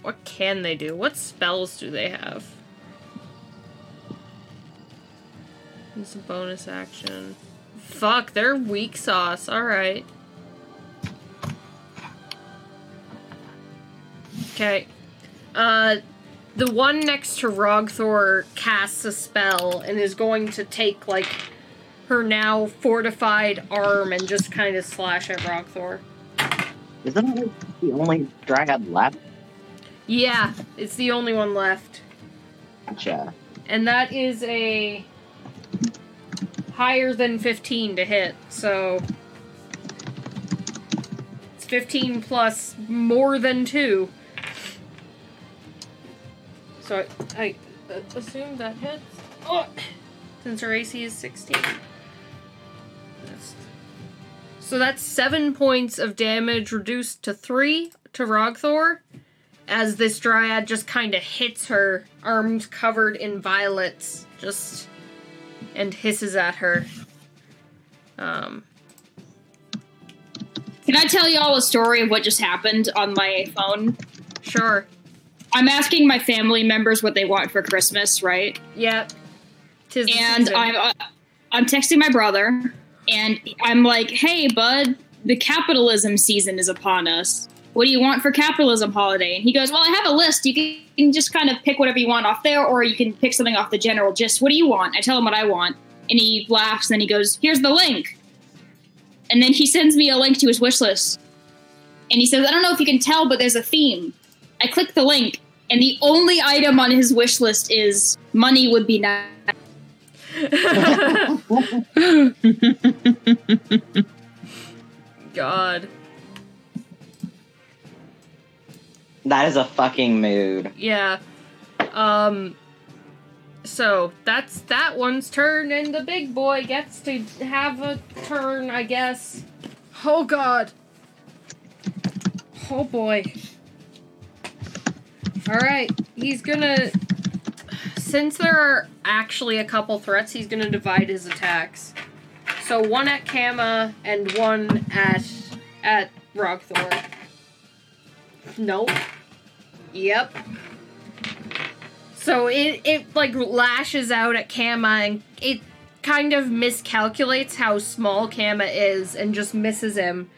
What can they do? What spells do they have? It's a bonus action. Fuck, they're weak sauce. Alright. Okay. Uh, the one next to Rogthor casts a spell and is going to take, like, her now fortified arm and just kind of slash at Rogthor. isn't it the only dryad left? Yeah, it's the only one left. Gotcha. And that is a higher than 15 to hit, so. It's 15 plus more than 2. So I, I assume that hits. Oh, since her AC is 16. So that's 7 points of damage reduced to 3 to Rogthor as this dryad just kind of hits her, arms covered in violets, just and hisses at her. Um, Can I tell y'all a story of what just happened on my phone? sure. I'm asking my family members what they want for Christmas, right? Yep. Tis the and season. I'm uh, I'm texting my brother, and I'm like, "Hey, bud, the capitalism season is upon us. What do you want for capitalism holiday?" And he goes, "Well, I have a list. You can, you can just kind of pick whatever you want off there, or you can pick something off the general gist. What do you want?" I tell him what I want, and he laughs. And then he goes, "Here's the link." And then he sends me a link to his wish list, and he says, "I don't know if you can tell, but there's a theme." I click the link, and the only item on his wish list is money would be nice. God. That is a fucking mood. Yeah. Um. So that's that one's turn, and the big boy gets to have a turn, I guess. Oh God. Oh boy. All right, he's gonna. Since there are actually a couple threats, he's gonna divide his attacks. So one at Kama and one at at Rogthor. Nope. Yep. So it it like lashes out at Kama and it kind of miscalculates how small Kama is and just misses him.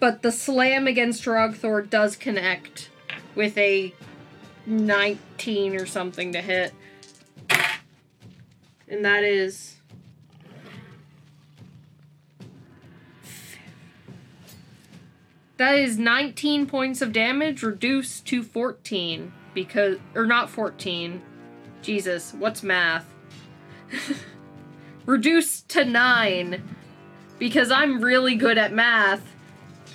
But the slam against Rogthor does connect with a 19 or something to hit. And that is That is 19 points of damage reduced to 14 because or not 14. Jesus, what's math? reduced to 9 because I'm really good at math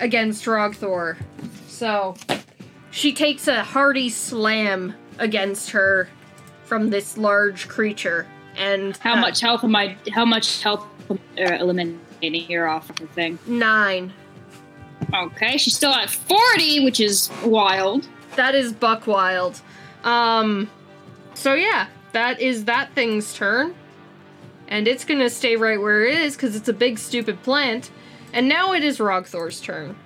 against Rogthor. So, she takes a hearty slam against her from this large creature and How uh, much health am I? How much health uh, eliminating here off of the thing? 9. Okay, she's still at forty, which is wild. That is Buck Wild. Um, so yeah, that is that thing's turn. And it's gonna stay right where it is because it's a big stupid plant. And now it is Rogthor's turn.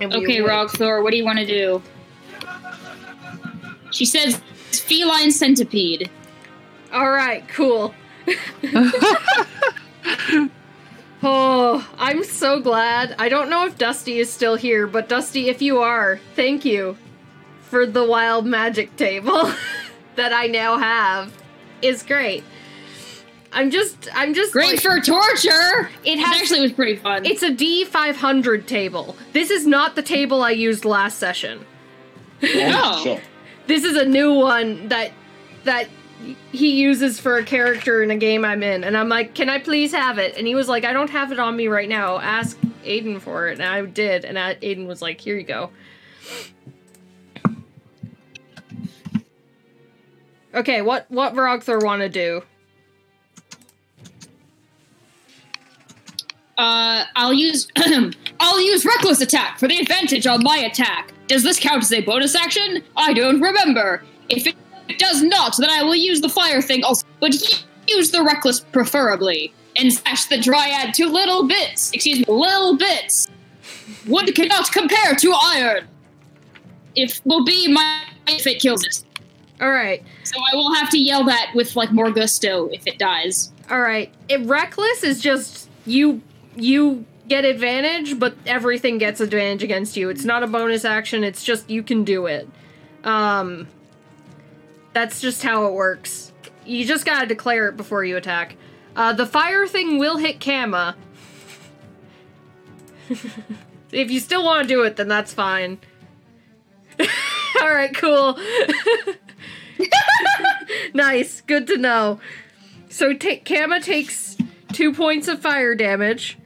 Okay, await- Rogthor, what do you want to do? She says feline centipede. All right, cool. Oh, I'm so glad. I don't know if Dusty is still here, but Dusty, if you are, thank you for the wild magic table that I now have. Is great. I'm just, I'm just Great like- for torture. It It has- actually was pretty fun. It's a D500 table. This is not the table I used last session. Oh. oh. Shit. This is a new one that that he uses for a character in a game I'm in. And I'm like, "Can I please have it?" And he was like, "I don't have it on me right now. Ask Aiden for it." And I did, and I, Aiden was like, "Here you go." Okay, what what Vrogthor want to do? Uh, I'll use I'll use reckless attack for the advantage on my attack. Does this count as a bonus action? I don't remember. If it does not, then I will use the fire thing also. But use the reckless preferably and slash the dryad to little bits. Excuse me, little bits. Wood cannot compare to iron. If will be my if it kills it. All right. So I will have to yell that with like more gusto if it dies. All right. It, reckless is just you you get advantage, but everything gets advantage against you. It's not a bonus action. It's just you can do it. Um that's just how it works. You just got to declare it before you attack. Uh the fire thing will hit Kama. if you still want to do it, then that's fine. All right, cool. nice. Good to know. So Kama takes two points of fire damage.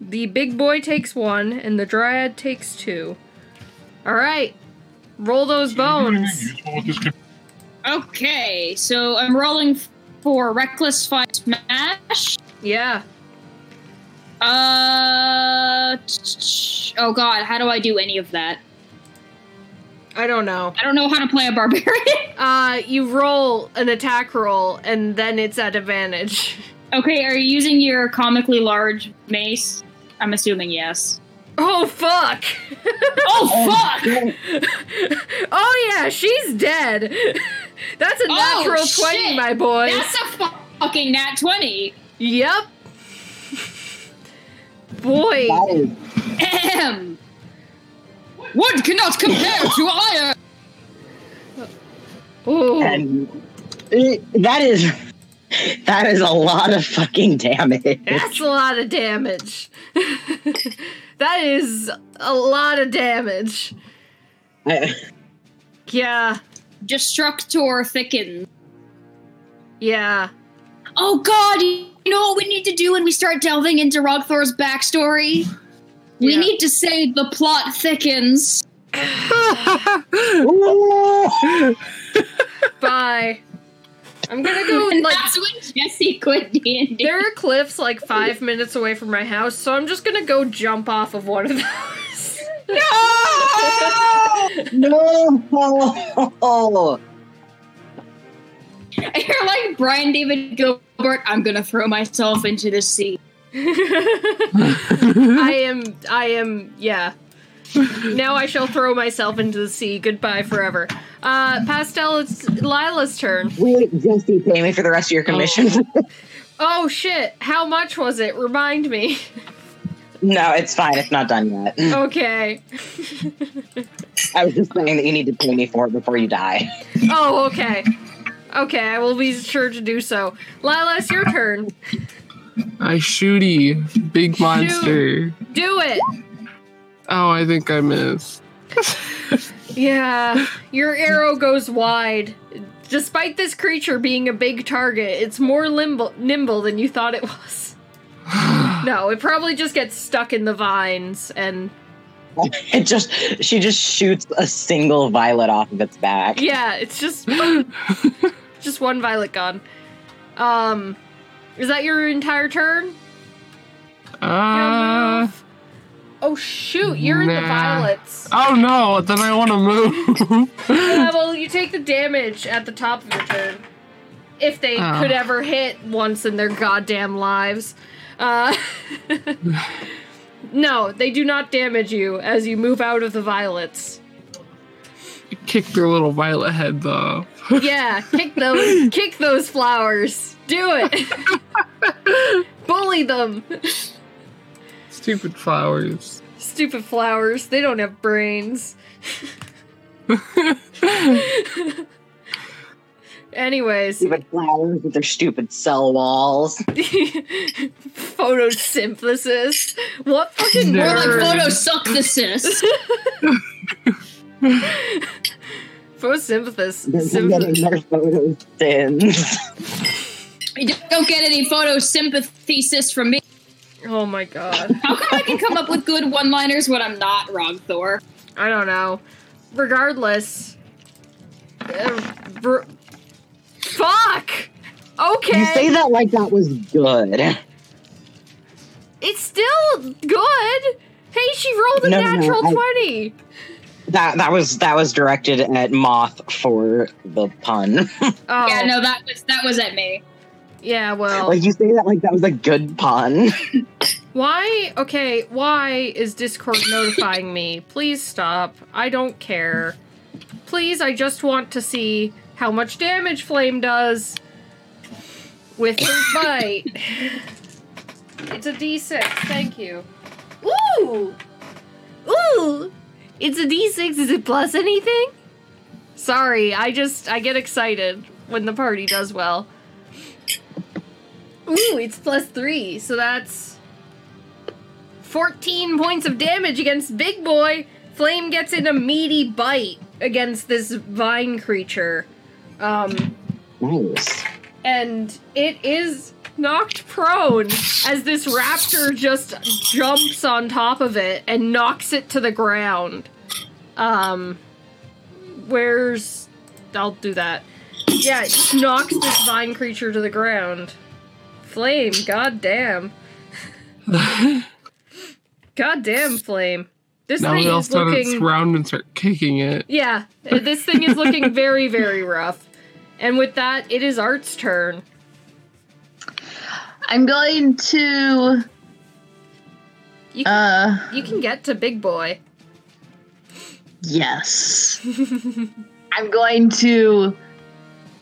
The big boy takes one, and the dryad takes two. All right, roll those bones. Okay, so I'm rolling for reckless fight smash. Yeah. Uh, oh god, how do I do any of that? I don't know. I don't know how to play a barbarian. Uh, you roll an attack roll, and then it's at advantage. okay, are you using your comically large mace? I'm assuming yes. Oh fuck! Oh, oh fuck! oh yeah, she's dead. That's a Oh, natural twenty, my boy. That's a fu- fucking nat twenty. Yep. Boy. That is Ahem. Wood cannot compare to iron. Ooh. and that is that is a lot of fucking damage. That's a lot of damage. That is a lot of damage. I- Yeah. Destructor thickens. Yeah. Oh god, you know what we need to do when we start delving into Rogthor's backstory? We Yeah. need to say the plot thickens. Bye. I'm gonna go And like that's when Jesse quit D&D. there are cliffs like five minutes away from my house, so I'm just gonna go jump off of one of those. no. You're like Brian David Gilbert. I'm gonna throw myself into the sea. I am I am yeah. Now I shall throw myself into the sea. Goodbye forever. Uh Pastel, it's Lila's turn. Wait, Jesse, pay me for the rest of your commission. Oh shit, how much was it? Remind me. no, it's fine. It's not done yet. Okay. I was just saying that you need to pay me for it before you die. Oh, okay. Okay, I will be sure to do so. Lila, it's your turn. I shooty big monster. Do it. Oh, I think I missed. Yeah, your arrow goes wide. Despite this creature being a big target, it's more limble, nimble than you thought it was. No, it probably just gets stuck in the vines and It just she just shoots a single violet off of its back. yeah, it's just just one violet gone. Um is that your entire turn? Uh, Oh shoot, you're in the violets. oh no, then I want to move. Yeah, well, you take the damage at the top of your turn. If they Oh. could ever hit once in their goddamn lives. Uh, no, they do not damage you as you move out of the violets. Kick their little violet heads though. Yeah, kick those, kick those flowers. Do it. Bully them! Stupid flowers. Stupid flowers, they don't have brains. Anyways, Stupid flowers with their stupid cell walls. photosynthesis. What fucking Nerd. More like word? photosynthesis. Photosynthesis. They're Sym- getting their. You don't get any photosympathesis from me. Oh my god. How come I can come up with good one-liners when I'm not Rogthor? I don't know. Regardless. uh, br- fuck! Okay. You say that like that was good. It's still good. Hey, she rolled a No, no, no, natural I- 20. That that was that was directed at Moth for the pun. Oh. Yeah, no, that was that was at me. Yeah, well. like you say that like that was a good pun. Why? Okay, why is Discord notifying me? Please stop. I don't care. Please, I just want to see how much damage Flame does with his bite. It's a d6. Thank you. Ooh! Ooh! It's a d6. Is it plus anything? Sorry, I just I get excited when the party does well. Ooh, it's plus 3. So that's 14 points of damage against Big Boy. Flame gets in a meaty bite against this vine creature. Um, Nice. and it is knocked prone as this raptor just jumps on top of it and knocks it to the ground. Um, where's. I'll do that. Yeah, it just knocks this vine creature to the ground. Flame, goddamn. goddamn, Flame. This now thing we all is start looking. its round and start kicking it. Yeah, uh, this thing is looking very, very rough. And with that, it is Art's turn. I'm going to. You can, Uh, you can get to Big Boy. yes. I'm going to.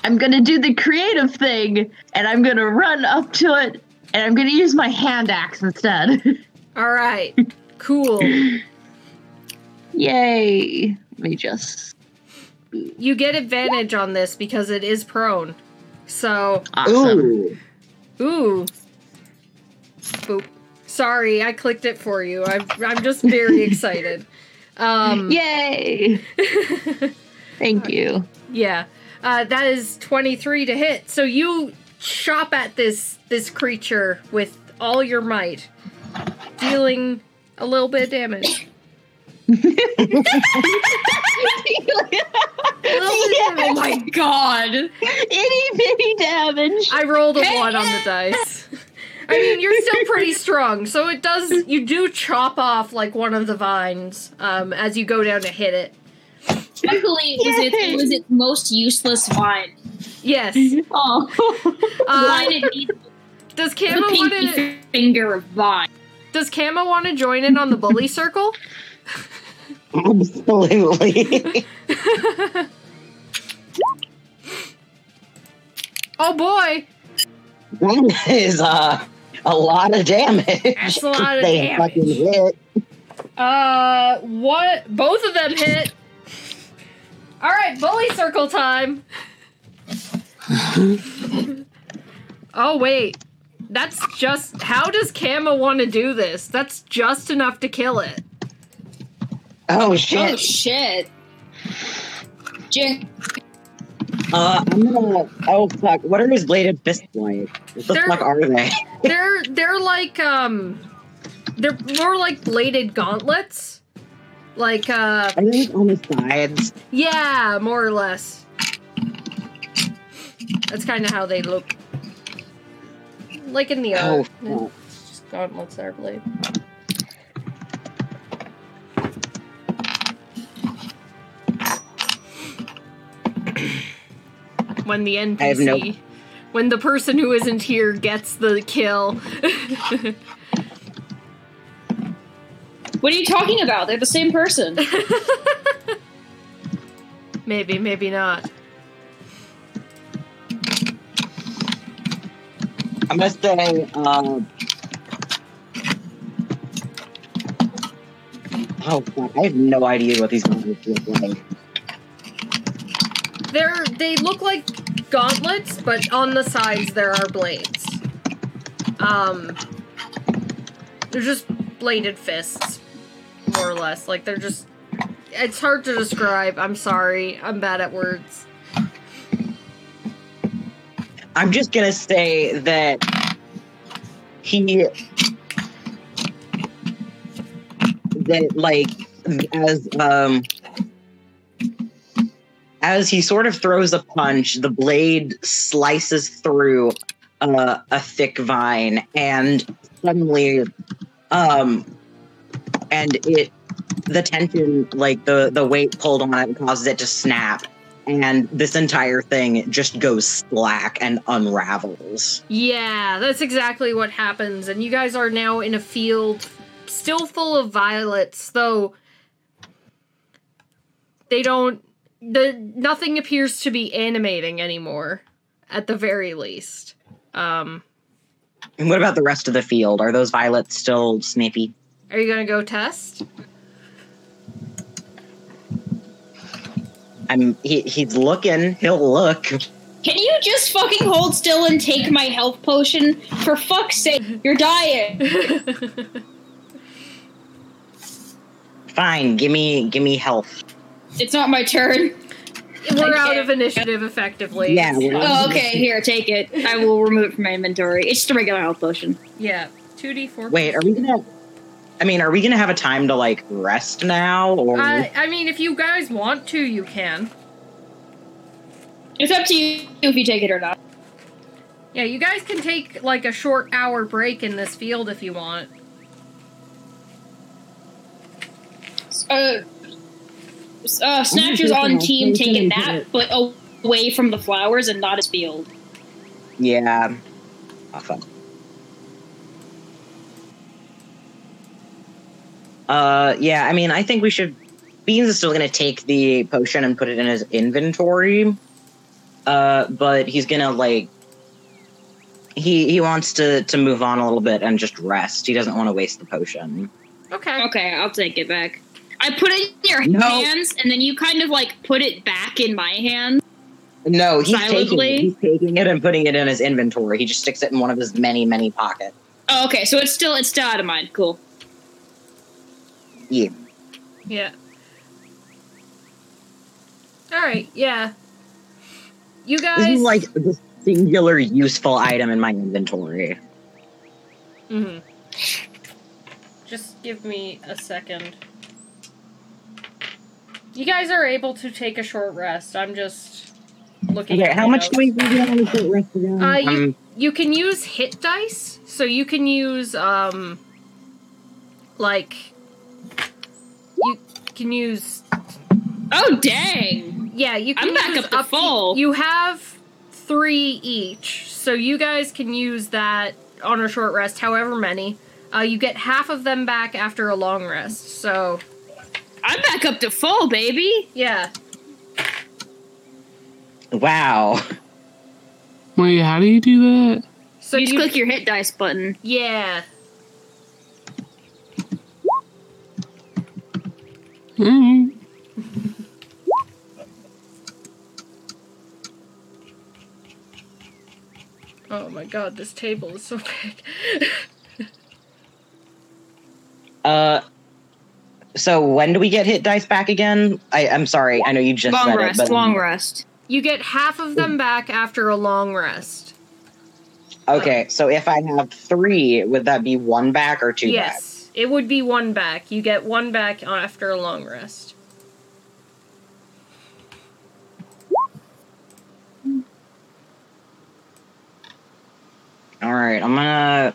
I'm going to do the creative thing, and I'm going to run up to it, and I'm going to use my hand axe instead. All right, cool. Yay! Let me just. You get advantage on this because it is prone. So, Awesome. Ooh. ooh. Boop. Sorry, I clicked it for you. I'm, I'm just very excited. Um, Yay! Thank you. Yeah, uh, that is 23 to hit. So you chop at this this creature with all your might, dealing a little bit of damage. A little bit of Oh damage. my god! Itty bitty damage. I rolled a one on the dice. I mean, you're still pretty strong, so it does. You do chop off like one of the vines um, as you go down to hit it. Luckily, it was, its, it was its most useless vine. Yes. Oh, Uh, vine does the Kama want pinky to? finger of vine. Does Kama want to join in on the bully circle? Absolutely. Oh boy! that is uh, a lot of damage. That's a lot of they damage. fucking hit. Uh, what? Both of them hit. All right, bully circle time. oh wait, that's just. How does Kama want to do this? That's just enough to kill it. Oh shit. Oh shit! Jin- Uh, I'm gonna. Oh fuck! What are his bladed fists like? What the They're- fuck are they? They're they're like um, they're more like bladed gauntlets. Like uh, Are they on the sides? yeah, more or less. That's kind of how they look. Like in the Oh art. just gauntlets that are blade. when the NPC, have no- when the person who isn't here gets the kill. What are you talking about? They're the same person. maybe, maybe not. I'm gonna say. Uh, oh fuck! I have no idea what these gauntlets look like. They're they look like gauntlets, but on the sides there are blades. Um, they're just bladed fists, more or less. Like they're just. It's hard to describe. I'm sorry. I'm bad at words. I'm just gonna say that he that like as um as he sort of throws a punch, the blade slices through uh, a thick vine, and suddenly, um, and it the tension, like the the weight pulled on it, causes it to snap, and this entire thing just goes slack and unravels. Yeah, that's exactly what happens. And you guys are now in a field still full of violets, though they don't the nothing appears to be animating anymore at the very least. Um And what about the rest of the field? Are those violets still snippy? Are you going to go test? I'm he, he's looking. He'll look. Can you just fucking hold still and take my health potion? For fuck's sake, you're dying. Fine. Give me give me health. It's not my turn. We're out of initiative effectively. Yeah. we're- Oh, okay, here, take it. I will remove it from my inventory. It's just a regular health potion. Yeah. 2d4. Wait. Are we gonna? I mean, are we gonna have a time to like rest now, or I, I mean, if you guys want to, you can. It's up to you if you take it or not. Yeah, you guys can take like a short hour break in this field if you want. Uh, uh, Snatcher's on team taking that, but away from the flowers and not his field. yeah? Oh, Uh, yeah. I mean, I think we should. Beans is still gonna take the potion and put it in his inventory. Uh, but he's gonna like. He he wants to to move on a little bit and just rest. He doesn't want to waste the potion. Okay. Okay, I'll take it back. I put it in your No. hands, and then you kind of like put it back in my hand. No, he's taking it. He's taking it and putting it in his inventory. He just sticks it in one of his many, many pockets. Oh, okay, so it's still it's still out of mine. Cool. Yeah. Yeah. All right. Yeah. You guys. This guys. is like the singular useful item in my inventory. Mhm. Just give me a second. You guys are able to take a short rest. I'm just looking. Okay, at how much notes. do we get on the short rest again? Uh, you Um, you can use hit dice, so you can use um, like you can use Oh dang! yeah you can I'm back use up to to- full. you have three each, so you guys can use that on a short rest, however many. Uh, you get half of them back after a long rest. So I'm back up to full, baby. yeah, wow. Wait, how do you do that? so you just you click your hit dice button. yeah. Mm. Oh my god, this table is so big. Uh, so when do we get hit dice back again? I, I'm sorry. I know you just long said rest. it, but long rest. you get half of them back after a long rest. okay. So if I have three, would that be one back or two back? It would be one back. You get one back after a long rest. All right. I'm gonna.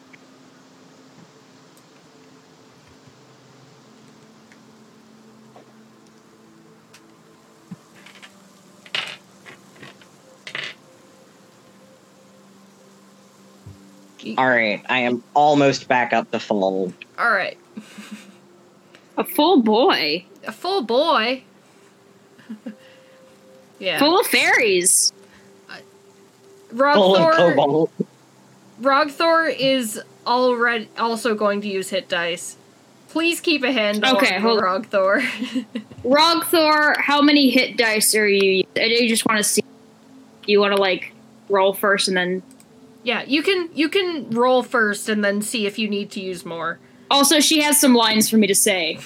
All right, I am almost back up to full. All right, A full boy, a full boy. yeah, full of fairies. Uh, full of Rogthor, cobalt. Rogthor is already also going to use hit dice. Please keep a hand Okay, on hold- Rogthor. Rogthor, how many hit dice are you? I you just want to see. You want to like roll first and then. Yeah, you can you can roll first and then see if you need to use more. Also, she has some lines for me to say.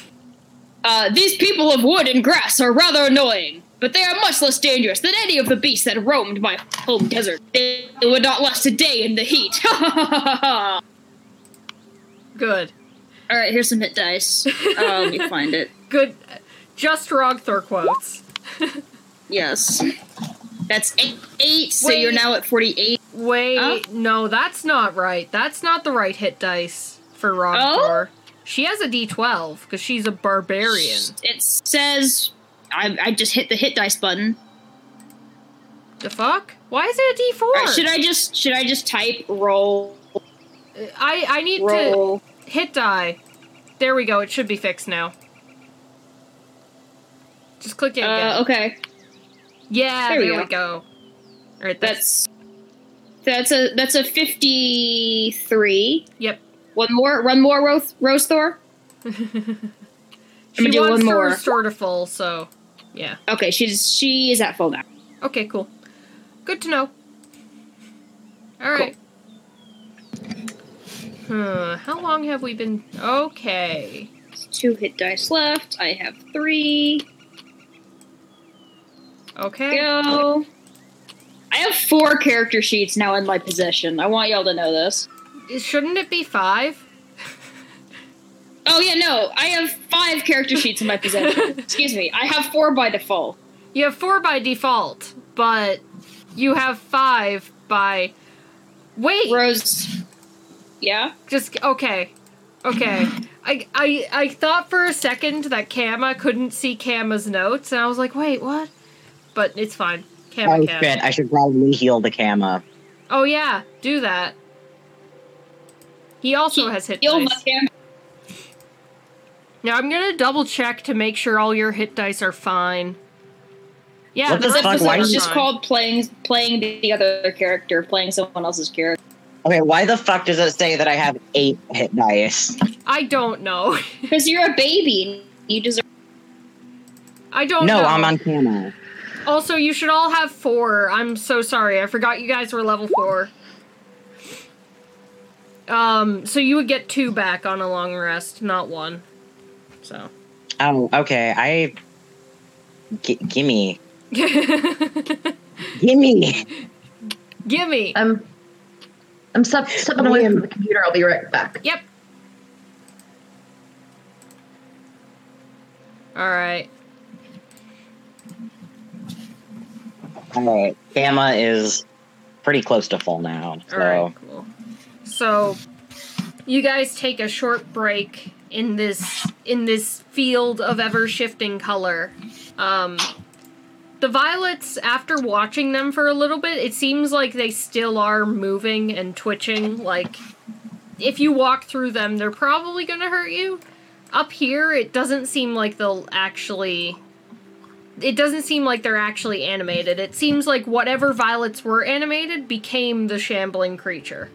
Uh, these people of wood and grass are rather annoying, but they are much less dangerous than any of the beasts that roamed my home desert. They would not last a day in the heat. Good. All right, here's some hit dice. Uh, let me find it. Good. Just Rogthor quotes. Yes, that's eight. eight so Wait. you're now at forty-eight. Wait, Huh? no, that's not right. That's not the right hit dice for Rogthor. She has a D12 because she's a barbarian. It says I, I just hit the hit dice button. The fuck? Why is it a D4? All right, should I just should I just type roll I I need roll? to hit die. There we go. It should be fixed now. Just click it again. Uh, okay, yeah, there there, we we go. All right, that's, that's a that's a fifty-three. yep. One more, one more, Rose, Rose Thor. She gonna do wants one to more. restore to full, so yeah. Okay, she's she is at full now. Okay, cool. Good to know. All right. Hmm, how long have we been? Okay. Two hit dice left. I have three. Okay. Go. I have four character sheets now in my possession. I want y'all to know this. Shouldn't it be five? Oh yeah, no, I have five character sheets in my possession. Excuse me, I have four by default. You have four by default, but you have five by. Wait. Rose. Yeah. Just okay. Okay. I, I I thought for a second that Kama couldn't see Kama's notes, and I was like, wait, what? But it's fine. Kama Oh can. shit! I should probably heal the Kama. Oh yeah, do that. He also has hit Heal my dice. cam- Now I'm gonna double check to make sure all your hit dice are fine. Yeah, What the the This fuck, episode why is are just fine. called playing playing the other character, playing someone else's character. Okay, why the fuck does it say that I have eight hit dice? I don't know. Because you're a baby. You deserve. I don't no, know. I'm on Kama. Also, you should all have four. I'm so sorry. I forgot you guys were level four. Um, so you would get two back on a long rest, not one. So. Oh, okay. I. G- gimme. Gimme! Gimme! I'm I'm step, stepping away from the computer. I'll be right back. Yep. Alright. Alright. Kama is pretty close to full now. So. Alright, cool. So you guys take a short break in this in this field of ever shifting color. Um the violets after watching them for a little bit, it seems like they still are moving and twitching like if you walk through them, they're probably to hurt you. Up here, it doesn't seem like they'll actually it doesn't seem like they're actually animated. It seems like whatever violets were animated became the shambling creature.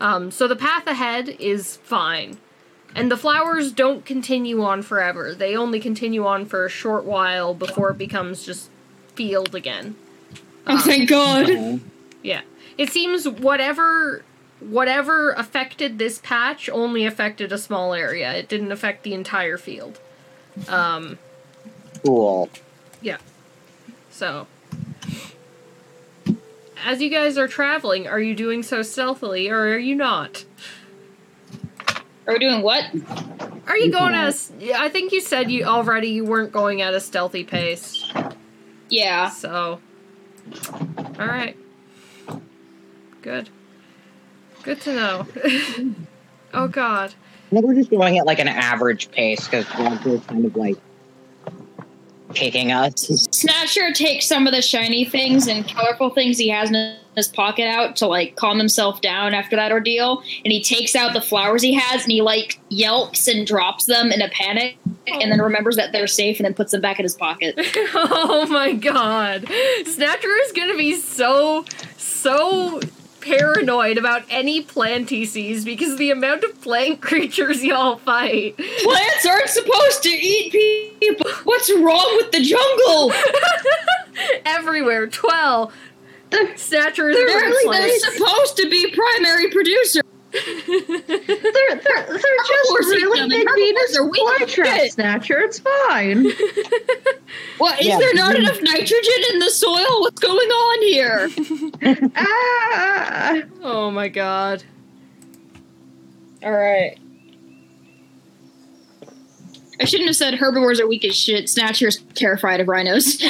Um, so the path ahead is fine. And the flowers don't continue on forever. They only continue on for a short while before it becomes just field again. Oh, thank God. Yeah. It seems whatever whatever affected this patch only affected a small area. It didn't affect the entire field. Um Cool. Yeah. So as you guys are traveling, are you doing so stealthily or are you not? Are we doing what? Are you going at a s I think you said you already you weren't going at a stealthy pace. Yeah. So All right. Good. Good to know. oh god. I think we're just going at like an average pace because we're kind of like kicking us. Snatcher takes some of the shiny things and colorful things he has in his pocket out to like calm himself down after that ordeal, and he takes out the flowers he has and he like yelps and drops them in a panic, and then remembers that they're safe and then puts them back in his pocket. oh my god. Snatcher is gonna be so, so paranoid about any plant he sees because the amount of plant creatures y'all fight. Plants aren't supposed to eat people. What's wrong with the jungle? Everywhere. Twelve. They're, they're supposed to be primary producer. They're, they're, they're just really big Herbivores Venus are weak as flytrap snatcher. It's fine. What is Yeah. there not enough nitrogen in the soil? What's going on here? ah. Oh my god. All right. I shouldn't have said herbivores are weak as shit. Snatcher's terrified of rhinos.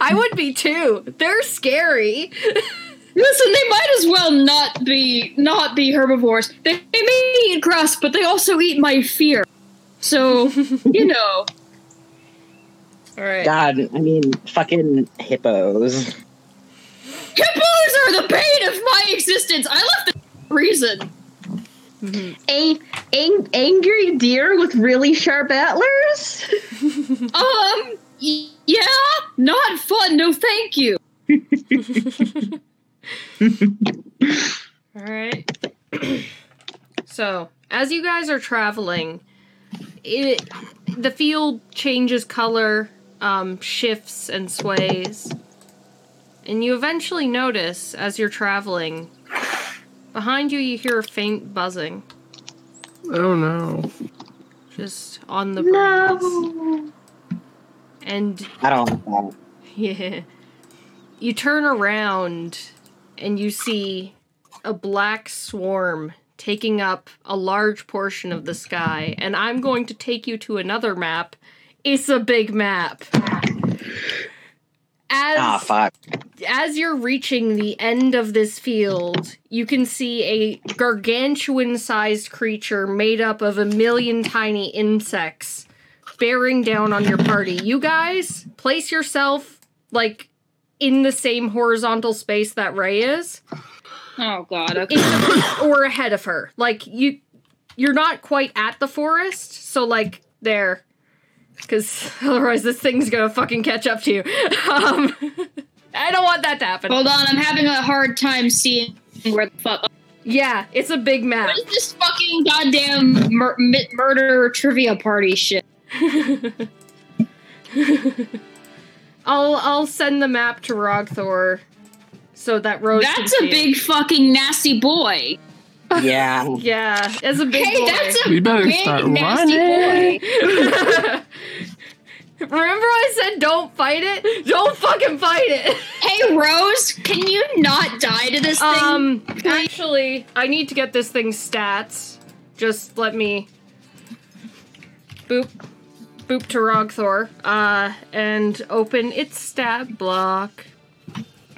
I would be too. They're scary. Listen, they might as well not be not be herbivores. They, they may eat grass, but they also eat my fear. So you know, All right. God, I mean, fucking hippos. hippos are the bane of my existence. I left the reason. A, ang- angry deer with really sharp antlers? Um, y- yeah, not fun. No, thank you. All right. so, as you guys are traveling, it the field changes color, um, shifts and sways, and you eventually notice as you're traveling. Behind you, you hear a faint buzzing, Oh no. just on the breeze. No. And I don't like. Yeah. You turn around and you see a black swarm taking up a large portion of the sky. And I'm going to take you to another map. It's a big map. As, Ah, fuck. as you're reaching the end of this field, you can see a gargantuan sized creature made up of a million tiny insects bearing down on your party. You guys, place yourself like in the same horizontal space that Ray is, Oh God. Okay. or ahead of her. Like you, you're not quite at the forest, so like there, because otherwise this thing's gonna fucking catch up to you. Um, I don't want that to happen. Hold on, I'm having a hard time seeing where the fuck. Yeah, it's a big map. What is this fucking goddamn mur- murder trivia party shit? I'll I'll send the map to Rogthor so that Rose. can That's see a it. big fucking nasty boy. Yeah. Yeah, it's a big. Hey, boy. that's a We better big start nasty running. boy. Remember, I said don't fight it. Don't fucking fight it. Hey Rose, can you not die to this thing? Um, actually, I need to get this thing's stats. Just let me boop boop to Rogthor, uh, and open its stat block.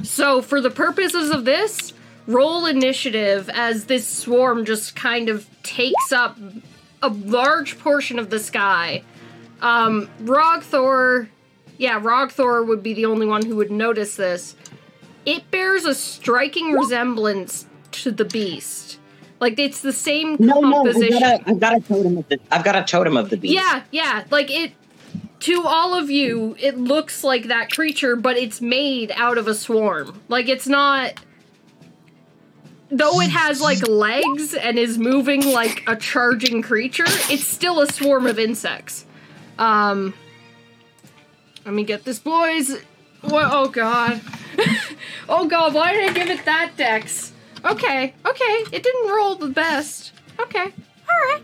So, for the purposes of this, roll initiative as this swarm just kind of takes up a large portion of the sky. Um, Rogthor, yeah, Rogthor would be the only one who would notice this. It bears a striking resemblance to the beast. Like it's the same No, no, I've got, a, I've got a totem of the. I've got a totem of the beast. Yeah, yeah. Like it to all of you, it looks like that creature, but it's made out of a swarm. Like it's not though it has like legs and is moving like a charging creature, it's still a swarm of insects. Um Let me get this boys. What oh god. oh god, why did I give it that dex? Okay, okay. It didn't roll the best. Okay. Alright.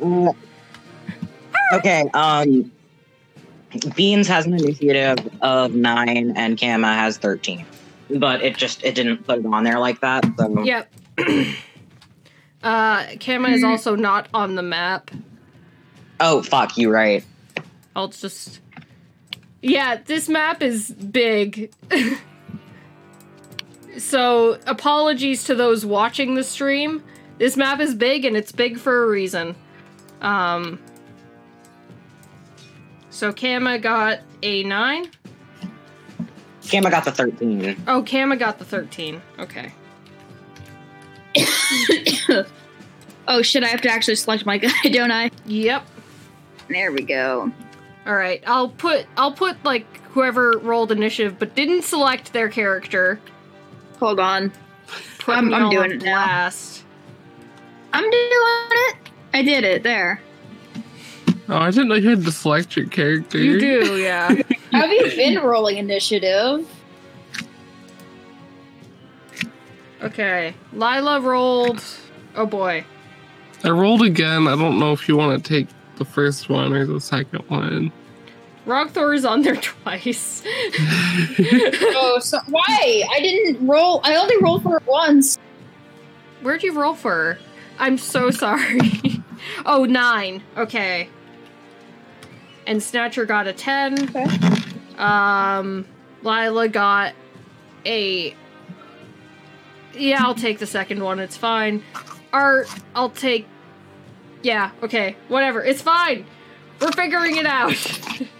Alright. Uh, okay. Um. Beans has an initiative of nine, and Kama has thirteen. But it just it didn't put it on there like that. So Yep. uh, Kama is also not on the map. Oh fuck, you right. I'll just. Yeah, this map is big. so, apologies to those watching the stream. This map is big and it's big for a reason. Um. So, Kama got a 9. Kama got the thirteen. Oh, Kama got the 13. Okay. oh shit, I have to actually select my guy, don't I? Yep. There we go. All right, I'll put I'll put like whoever rolled initiative but didn't select their character. Hold on. I'm- I'm doing on it now. blast. I'm doing it. I did it. There. Oh, I didn't know you had to select your character. You do, yeah. Have you been rolling initiative? Okay. Lila rolled. Oh boy. I rolled again. I don't know if you want to take the first one or the second one. Rogthor is on there twice. oh, so why? I didn't roll. I only rolled for it once. Where'd you roll for? I'm so sorry. oh, nine. Okay. And Snatcher got a 10. Okay. Um, Lila got a. Yeah, I'll take the second one. It's fine. Art, I'll take. Yeah, okay. Whatever. It's fine. We're figuring it out.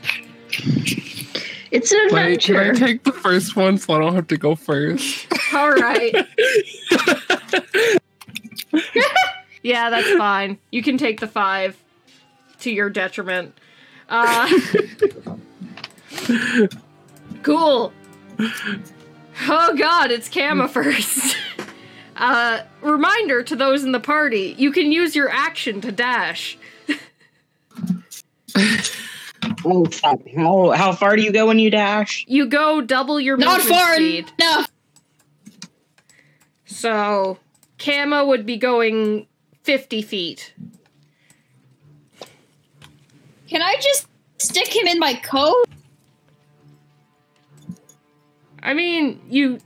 It's an Wait, can I adventure. take the first one so I don't have to go first? All right. yeah, that's fine. You can take the five to your detriment. Uh, cool. Oh god, it's Kama first. Uh, reminder to those in the party: you can use your action to dash. Oh fuck! How how far do you go when you dash? You go double your Not far speed. enough. So, Kama would be going fifty feet. Can I just stick him in my coat? I mean, you.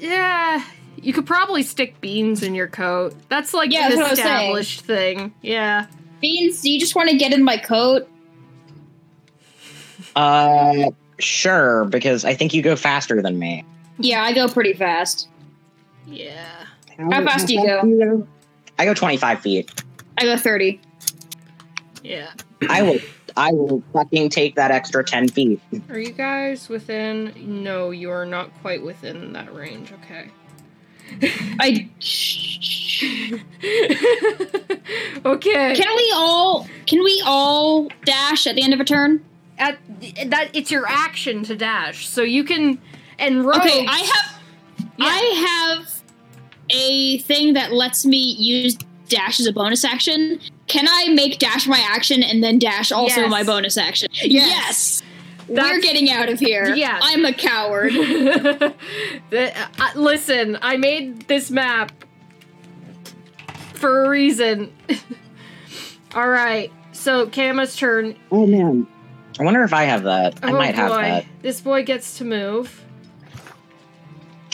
Yeah, you could probably stick beans in your coat. That's like Yeah, an that's what I was saying. established thing. Yeah. Beans, do you just want to get in my coat? Uh, sure, because I think you go faster than me. Yeah, I go pretty fast. Yeah. How fast do you go? I go twenty five feet. I go 30. Yeah. I will. I will fucking take that extra ten feet. Are you guys within? No, you are not quite within that range. Okay. I okay. Can we all can we all dash at the end of a turn? At that, it's your action to dash, so you can. And rogues, Okay, I have I have a thing that lets me use dash as a bonus action. Can I make dash my action and then dash also Yes. my bonus action? Yes. We're getting out of here. Yeah, I'm a coward. The- uh, listen, I made this map for a reason. All right, so Kama's turn. Oh man. I wonder if I have that. I oh might have that. this boy gets to move.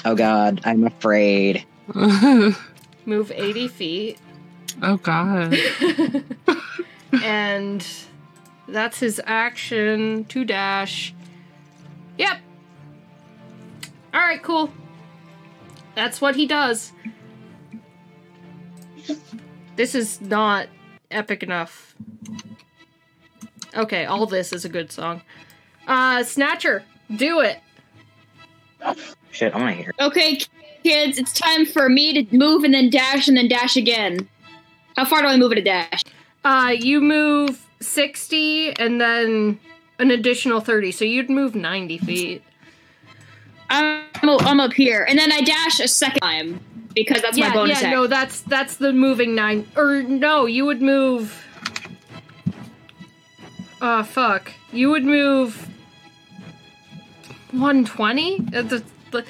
Oh god, I'm afraid. Move 80 feet. Oh god. and that's his action to dash. Yep. All right, cool. That's what he does. This is not epic enough. Okay, all this is a good song. Uh, Snatcher, do it. Shit, I want to hear. okay, kids, it's time for me to move and then dash and then dash again. How far do I move at a dash? Uh, you move 60 and then an additional 30, so you'd move 90 feet. I'm, I'm up here. And then I dash a second time because that's yeah, my bonus yeah, no, that's that's the moving nine. Or no, you would move. Uh, fuck. You would move. 120? Uh, the- the-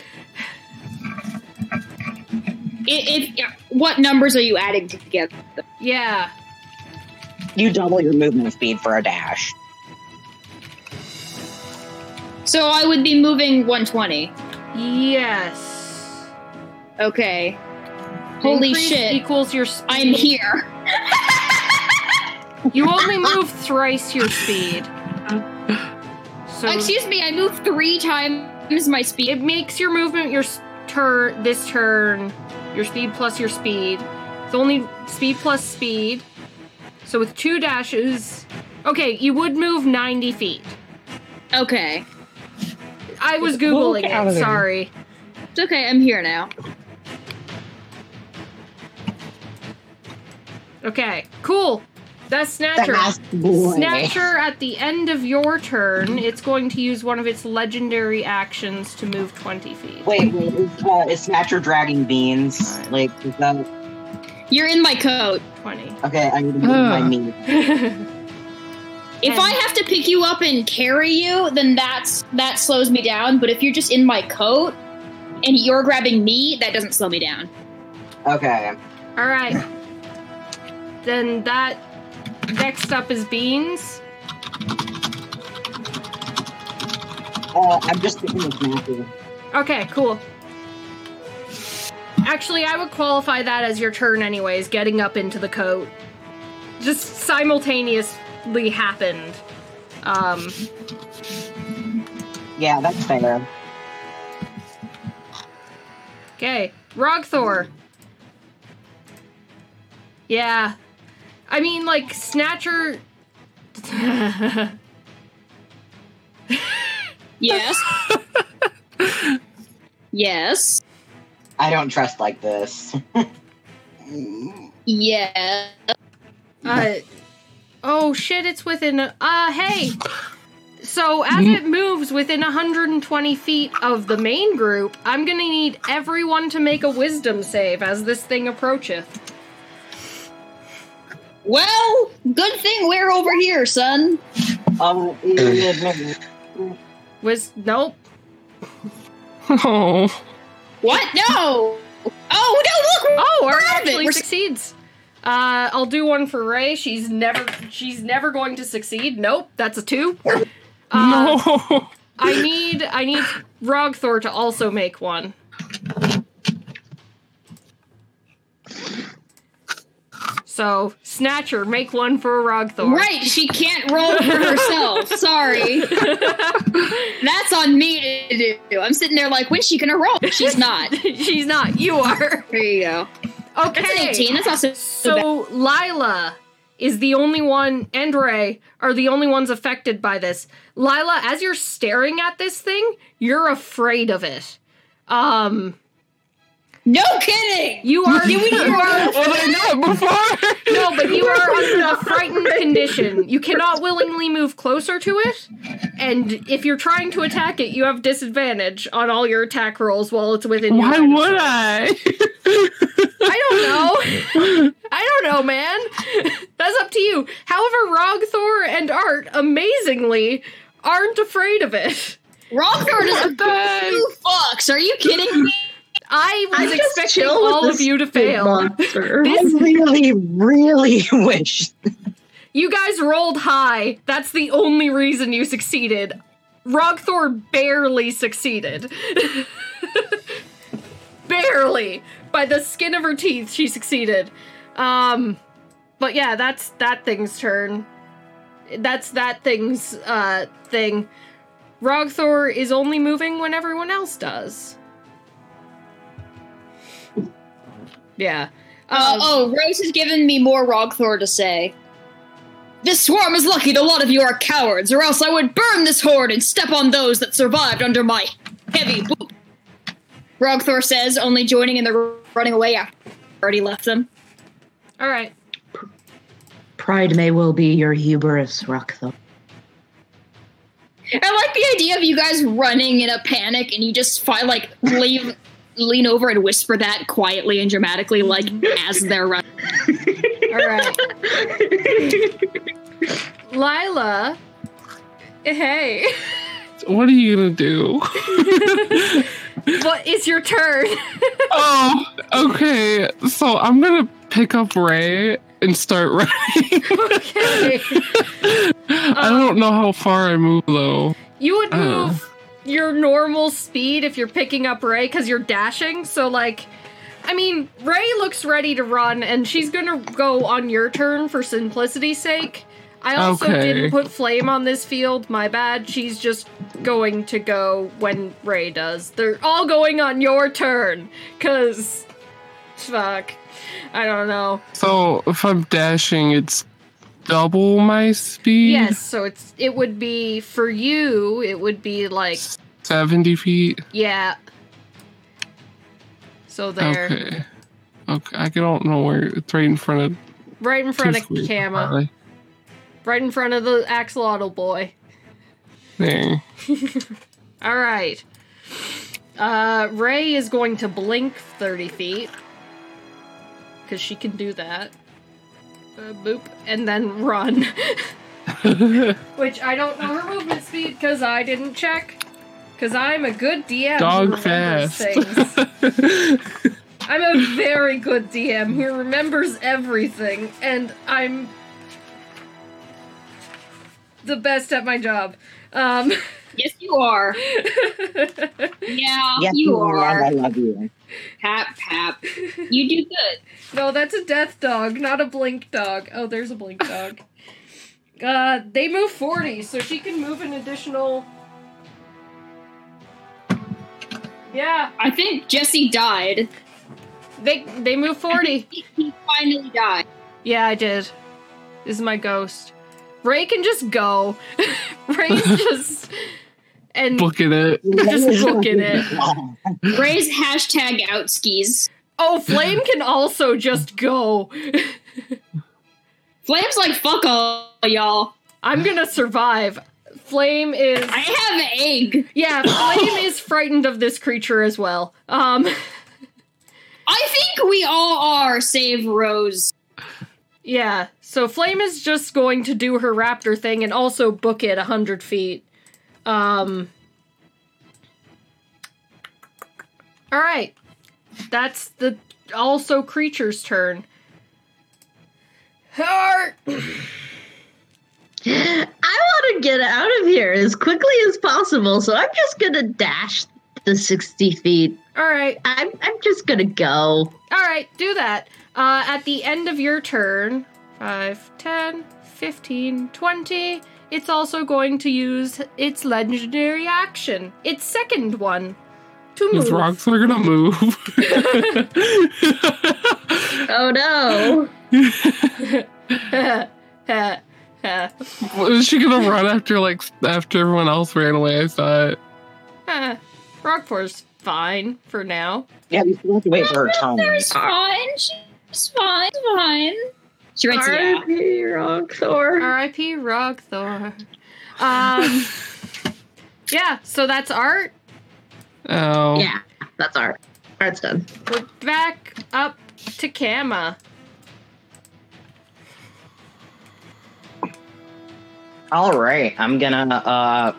If, if, what numbers are you adding together? Yeah. You double your movement speed for a dash. So I would be moving 120. Yes. Okay. Holy Increase shit. Equals your speed. I'm here. You only move thrice your speed. So Excuse me, I moved three times my speed. it makes your movement your turn this turn your speed plus your speed. It's only speed plus speed. So with two dashes, okay, you would move 90 feet. Okay. I was googling out of it. Sorry. It's okay, I'm here now. Okay, cool. That's Snatcher. That's boy. Snatcher, at the end of your turn, it's going to use one of its legendary actions to move 20 feet. Wait, wait, is, uh, is Snatcher dragging beans? Like, is that You're in my coat. 20. okay? I need to move my Huh. meat. If I have to pick you up and carry you, then that's that slows me down. But if you're just in my coat and you're grabbing me, that doesn't slow me down. Okay. All right. Then that next up is Beans. Uh, I'm just sticking with Snatcher. Okay, cool. Actually, I would qualify that as your turn, anyways, getting up into the coat. Just simultaneously happened. Um, Yeah, that's fair. okay. Rogthor. Yeah. I mean, like, Snatcher. Yes. yes. I don't trust like this. Yeah. Uh, oh shit, it's within. a- Uh, hey! So, as it moves within 120 feet of the main group, I'm gonna need everyone to make a wisdom save as this thing approacheth. Well, good thing we're over here, son. Um, admit- Wis. Nope. Oh, What? No. Oh no! Look. Oh, Art we're out of it. actually We're- succeeds. Uh, I'll do one for Ray. She's never. She's never going to succeed. Nope, that's a two. Uh, no. I need. I need Rogthor to also make one. So, Snatcher, make one for Rogthor. Right, she can't roll for herself. Sorry. That's on me to do. I'm sitting there like, when's she gonna roll? She's not. She's not. You are. There you go. Okay. That's an 18. That's also So Lila is the only one, and Ray are the only ones affected by this. Lila, as you're staring at this thing, you're afraid of it. Um, No kidding. you are. you are. Was I not before? No, but you are under a frightened condition. You cannot willingly move closer to it, and if you're trying to attack it, you have disadvantage on all your attack rolls while it's within. Why of would. I? I don't know. I don't know, man. That's up to you. However, Rogthor and Art, amazingly, aren't afraid of it. Rogthor doesn't fucks. Are you kidding me? I was I just expecting chill with all of you to big fail. Monster. I really, really wish. You guys rolled high. That's the only reason you succeeded. Rogthor barely succeeded. barely. By the skin of her teeth, she succeeded. Um, but yeah, that's that thing's turn. That's that thing's uh thing. Rogthor is only moving when everyone else does. Yeah. Uh, Um, oh, Rose has given me more Rogthor to say. This swarm is lucky that a lot of you are cowards, or else I would burn this horde and step on those that survived under my heavy boot. Rogthor says, only joining in the running away after already left them. all right. Pride may well be your hubris, Rogthor. I like the idea of you guys running in a panic and you just find like leave lean over and whisper that quietly and dramatically, mm-hmm. like as they're running. All right. Lila. Hey. What are you gonna do? What is your turn? oh, okay. So I'm gonna pick up Ray and start running. okay. I don't know how far I move though. You would Oh. move your normal speed if you're picking up Ray because you're dashing. So, like, I mean, Ray looks ready to run, and she's gonna go on your turn for simplicity's sake. I also Okay. didn't put Flame on this field. My bad. She's just going to go when Ray does. They're all going on your turn. Cause, fuck, I don't know. So if I'm dashing, it's double my speed. Yes, so it's it would be for you. It would be like Seventy feet. yeah. So there. Okay. Okay. I don't know where it's right in front of. Right in front of Kama. Right in front of the axolotl boy. There. All right. Uh, Ray is going to blink 30 feet. Because she can do that. Uh, boop. And then run. Which I don't know her movement speed because I didn't check. Because I'm a good DM. Dog remembers fast. Things. I'm a very good DM who remembers everything. And I'm the best at my job. Um, Yes, you are. Yeah, Yes, you love, are. I love you. Pap, pap. You do good. No, that's a death dog, not a blink dog. Oh, there's a blink dog. Uh, they move 40, so she can move an additional. Yeah, I think Jesse died. they they move 40. He, he finally died. Yeah, I did. This is my ghost. Ray can just go. Ray's just and Booking it. just booking it. Ray's hashtag outskis. Oh, Flame can also just go. Flame's like, fuck all y'all. I'm gonna survive. Flame is I have egg. yeah. Flame is frightened of this creature as well. Um. I think we all are, save Rose. Yeah, so Flame is just going to do her raptor thing and also book it 100 feet. Um. Alright. That's the also creature's turn. Heart! I want to get out of here as quickly as possible, so I'm just gonna dash the 60 feet. Alright, I'm, I'm just gonna go. alright, do that. Uh, at the end of your turn 5, 10, 15, 20. It's also going to use its legendary action, its second one, to These move. rocks are gonna move. Oh no. Was she gonna run after like after everyone else ran away? I saw it. Rogthor's fine for now. Yeah, we still have to wait for her turn. There's fine. She's fine. Fine. She writes, yeah. R.I.P. Rogthor. R.I.P. Rogthor. Um, yeah, so that's art. Oh. Yeah, that's art. Art's done. We're back up to Kama. All right, I'm gonna. uh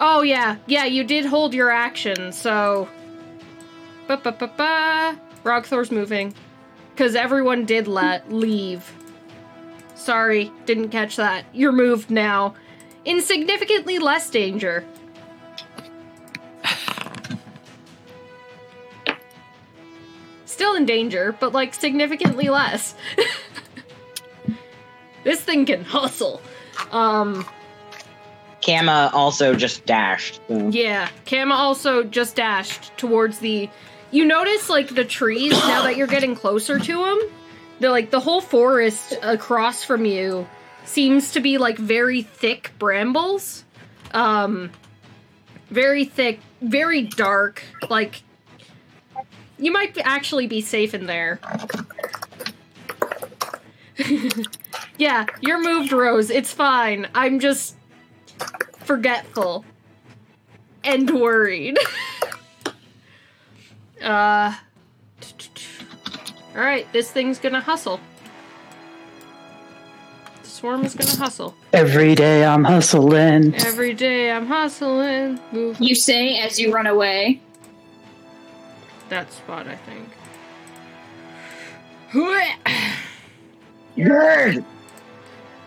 Oh yeah, yeah, you did hold your action, so. Ba ba ba ba. Rogthor's moving, because everyone did let leave. Sorry, didn't catch that. You're moved now, in significantly less danger. Still in danger, but like significantly less. this thing can hustle. Um. Kama also just dashed. so- Yeah, Kama also just dashed towards the. You notice like the trees now that you're getting closer to them. They're like the whole forest across from you seems to be like very thick brambles, um, very thick, very dark. Like you might actually be safe in there. yeah, you're moved, Rose. It's fine. I'm just forgetful and worried. uh All right, this thing's going to hustle. The swarm is going to hustle. Every day I'm hustling. Every day I'm hustling. Move You say as you run away. that spot, I think. Good.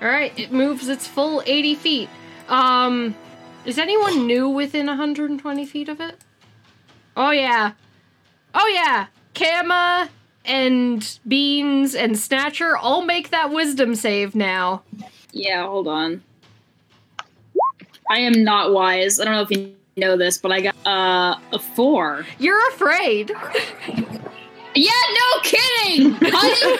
All right, it moves its full 80 feet. Um, is anyone new within 120 feet of it? Oh yeah, oh yeah. Kama and Beans and Snatcher all make that Wisdom save now. Yeah, hold on. I am not wise. I don't know if you know this, but I got uh, a four. You're afraid. Yeah, no kidding! Honey,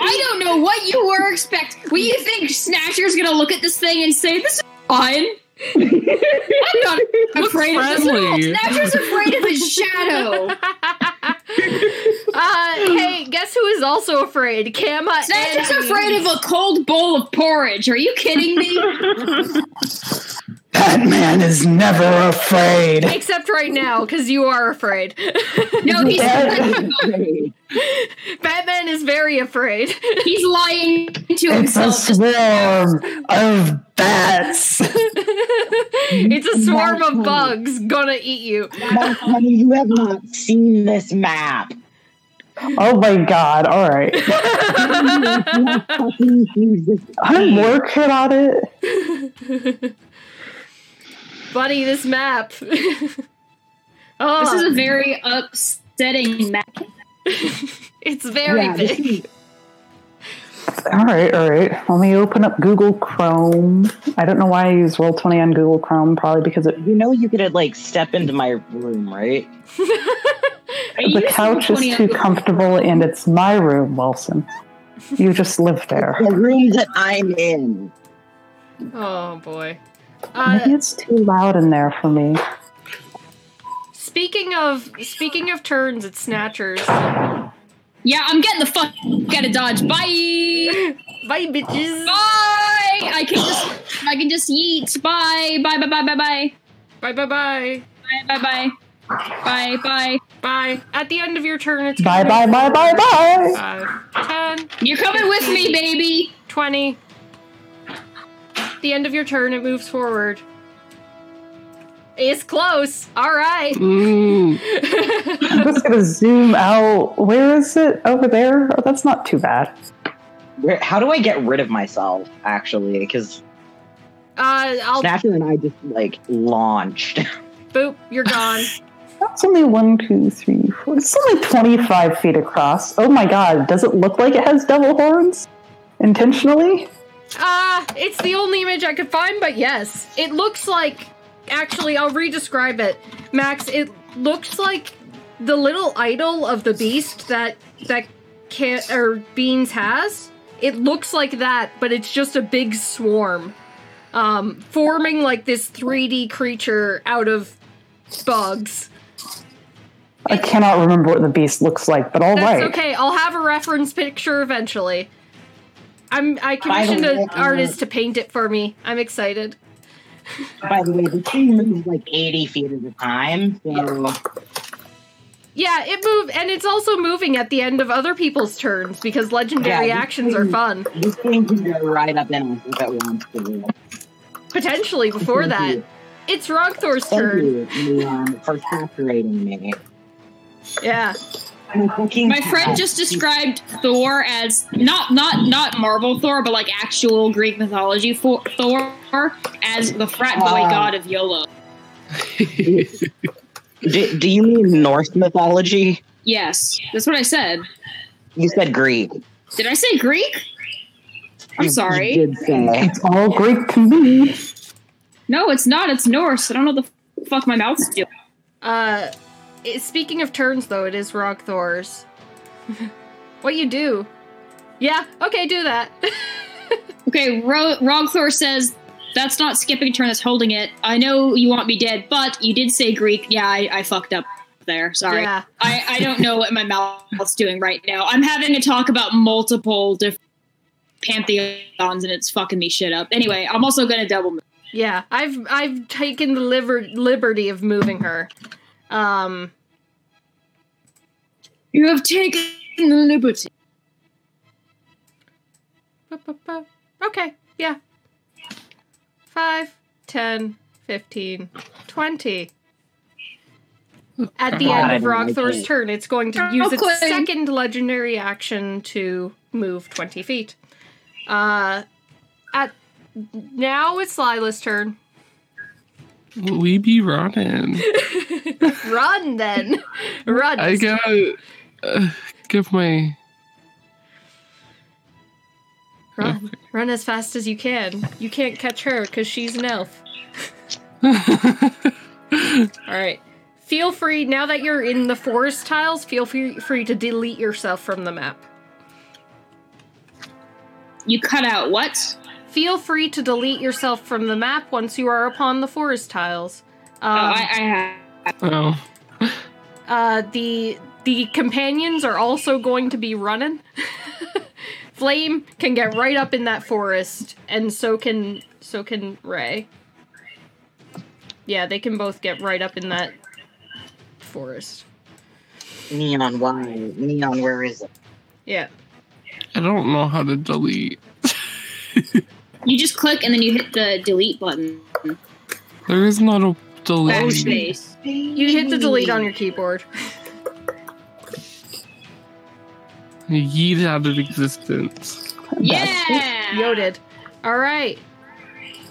I don't know what you were expecting. What do you think Snatcher's gonna look at this thing and say, this is fine? I'm not afraid friendly. of this. Snatcher's afraid of his shadow. uh, hey, guess who is also afraid? Kama. Snatcher's afraid of a cold bowl of porridge. Are you kidding me? Batman is never afraid. Except right now, because you are afraid. No, he's afraid. Batman is very afraid. he's lying to It's a himself. swarm of bats. it's a swarm of bugs gonna eat you. Mark, honey, you have not seen this map. Oh my god, alright. I'm working on it. Buddy, this map. oh, This is a very upsetting map. it's very Yeah, big. Alright, alright. Let me open up Google Chrome. I don't know why I use Roll20 on Google Chrome, probably because it, You know you could like step into my room, right? The couch is too comfortable and it's my room, Wilson. You just live there. The room that I'm in. Oh boy. Uh, Maybe it's too loud in there for me. speaking of speaking of turns at snatchers, Yeah, I'm getting the fuck out of Dodge. Bye. bye bitches. Bye. I can just I can just yeet. Bye. Bye. Bye. Bye. Bye. Bye. Bye bye bye. Bye. Bye. Bye. Bye. Bye. Bye. At the end of your turn, it's Bye gonna bye move bye bye forward. bye. Five, 10, You're coming with me, baby. 20. The end of your turn, it moves forward. It's close. All right. Mm, I'm just gonna zoom out. Where is it? Over there? Oh, that's not too bad. Where, how do I get rid of myself, actually? Because Uh, I'll Snatcher and I just like launched. boop. You're gone. That's only one, two, three, four. It's only 25 feet across. Oh my god, does it look like it has devil horns? Intentionally? Uh, it's the only image I could find, but yes, it looks like. Actually, I'll re-describe it, Max. It looks like the little idol of the beast that that can or Beans has. It looks like that, but it's just a big swarm, um, forming like this 3D creature out of bugs. I cannot remember what the beast looks like, but That's alright. okay. I'll have a reference picture eventually. I'm I commissioned an uh, artist to paint it for me. I'm excited. By the way, the thing moves like 80 feet at a time. So Yeah, it moved, and it's also moving at the end of other people's turns because legendary Yeah, this actions are fun. this thing can go right up in us if it wants to. Potentially before Thank that, you. it's Rogthor's Thank turn. you, Leon, for saturating me. Yeah, I'm a fucking My friend just described Thor as not not not Marvel Thor, but like actual Greek mythology for Thor as the frat boy Ah. god of YOLO. do, do you mean Norse mythology? Yes, that's what I said. You said Greek. Did I say Greek? I'm You- sorry. You did say. It's all Greek to me. No, it's not. It's Norse. I don't know what the fuck my mouth's doing. Uh, it- speaking of turns, though, it is Rogthor's. what you do? Yeah, okay, do that. Okay, Ro- Rogthor says that's not skipping a turn. That's holding it. I know you want me dead, but you did say Greek. Yeah, I, I fucked up there. Sorry. Yeah. I, I don't know what my mouth's doing right now. I'm having a talk about multiple different pantheons, and it's fucking me shit up. Anyway, I'm also gonna double move. Yeah, I've I've taken the liber- liberty of moving her. Um, You have taken the liberty. okay, yeah. 5, 10, 15, 20. At the end of don't Rogthor's turn, it's going to use its second legendary action to move 20 feet. Uh, at now it's Lila's turn. We be running. Run then, run. I gotta uh, give my. Run. Run as fast as you can. You can't catch her because she's an elf. Alright. Feel free, now that you're in the forest tiles, feel free, free to delete yourself from the map. You cut out what? Feel free to delete yourself from the map once you are upon the forest tiles. oh, Um, I, I have. oh, uh, the the companions are also going to be running. Flame can get right up in that forest, and so can so can Ray. Yeah, they can both get right up in that forest. Neon, why? Neon, where is it? Yeah. I don't know how to delete. You just click and then you hit the delete button. There is not a delete. Backspace. You hit the delete on your keyboard. Yeet out of existence. Yeah. Yoded. All right.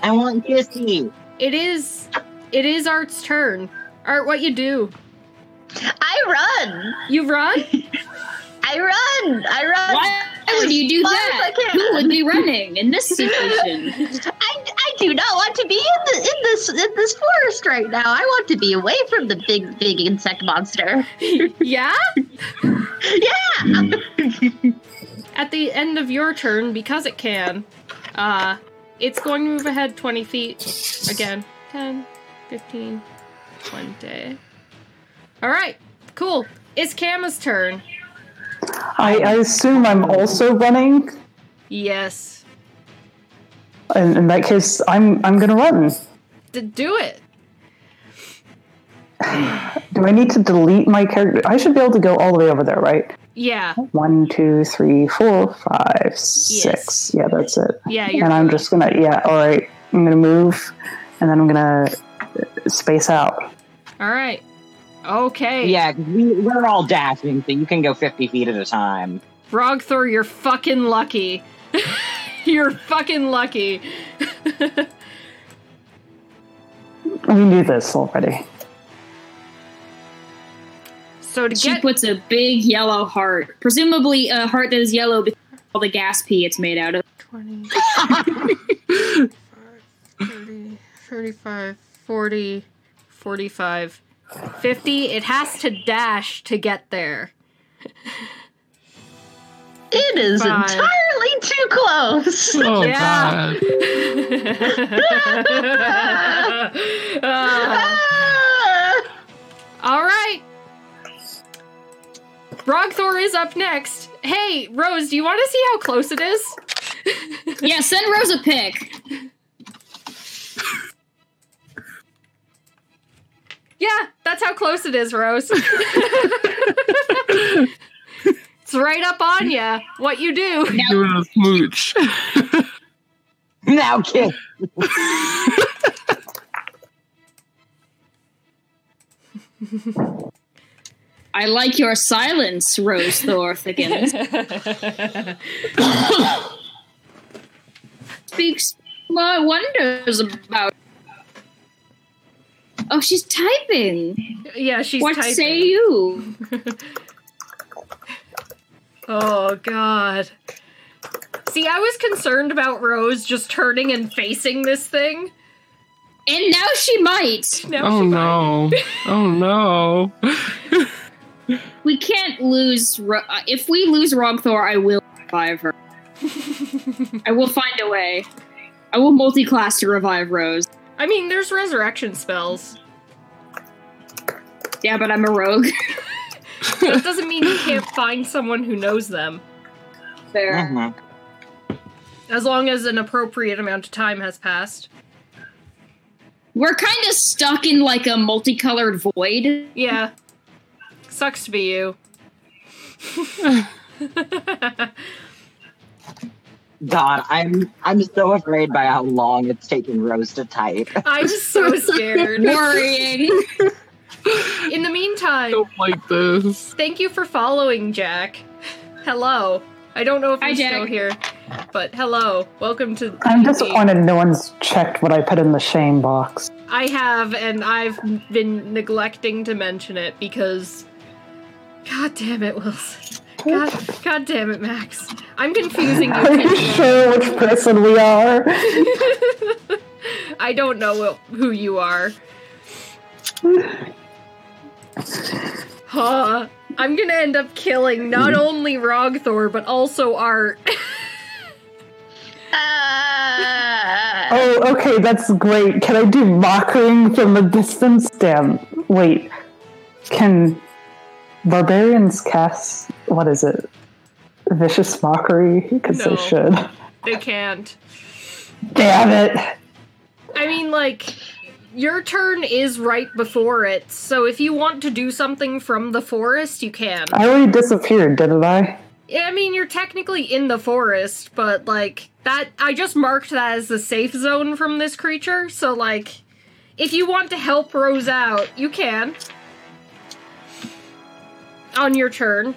I want Kissy. It is it is Art's turn. Art, what you do? I run. You run? I run. I run. Why would you do that? as I can. Who would be running in this situation? I, I do not want to be in, the, in this in this forest right now. I want to be away from the big big insect monster. yeah? Yeah. At the end of your turn, because it can, uh it's going to move ahead 20 feet again. 10, 15, 20. All right. Cool. It's Kama's turn. I, I assume I'm also running. Yes. In, in that case, I'm I'm gonna run. To do it. Do I need to delete my character? I should be able to go all the way over there, right? Yeah. One, two, three, four, five, six. Yeah, that's it. Yeah, And I'm just gonna yeah. All right, I'm gonna move, and then I'm gonna space out. All right. Okay. Yeah, we, we're all dashing, so you can go 50 feet at a time. Rogthor, you're fucking lucky. you're fucking lucky. We knew this already. so to She get puts a big yellow heart, presumably a heart that is yellow because of all the gas pee it's made out of. 20, 30, 35, 40, 45, 50, it has to dash to get there. It is Five. entirely too close. Oh Yeah. god. Uh, all right. Rogthor is up next. Hey, Rose, do you want to see how close it is? Yeah, send Rose a pic. Yeah, that's how close it is, Rose. it's right up on ya. What you do? Doing a smooch. Now, kiss. I like your silence, Rose Thorthikins. Speaks my wonders about. Oh, she's typing. yeah, she's typing. what typing. say you? Oh god. See, I was concerned about Rose just turning and facing this thing. And now she might. Now Oh she no. Oh no. We can't lose. Ro- uh, if we lose Rogthor, I will revive her. I will find a way. I will multi-class to revive Rose. I mean, there's resurrection spells. Yeah, but I'm a rogue. That doesn't mean you can't find someone who knows them. Fair. Mhm. As long as an appropriate amount of time has passed. We're kind of stuck in like a multicolored void. Yeah. Sucks to be you. God, I'm I'm so afraid by how long it's taking Rose to type. I'm just so scared. Worrying. In the meantime, don't like this. thank you for following, Jack. Hello. I don't know if Hi, you're Jack. still here, but hello. Welcome to. I'm D&D. disappointed no one's checked what I put in the shame box. I have, and I've been neglecting to mention it because. God damn it, Wilson. God, God damn it, Max. I'm confusing you. Are you people. sure which person we are? I don't know wh- who you are. Huh. I'm gonna end up killing not only Rogthor, but also Art. Ah. Oh, okay, that's great. Can I do mockering from a distance? Damn. Wait. Can barbarians cast what is it? Vicious mockery because No. they should. They can't. Damn it! I mean, like, your turn is right before it, so if you want to do something from the forest, you can. I already disappeared, didn't I? Yeah, I mean, you're technically in the forest, but, like, that. I just marked that as the safe zone from this creature, so, like, if you want to help Rose out, you can. On your turn.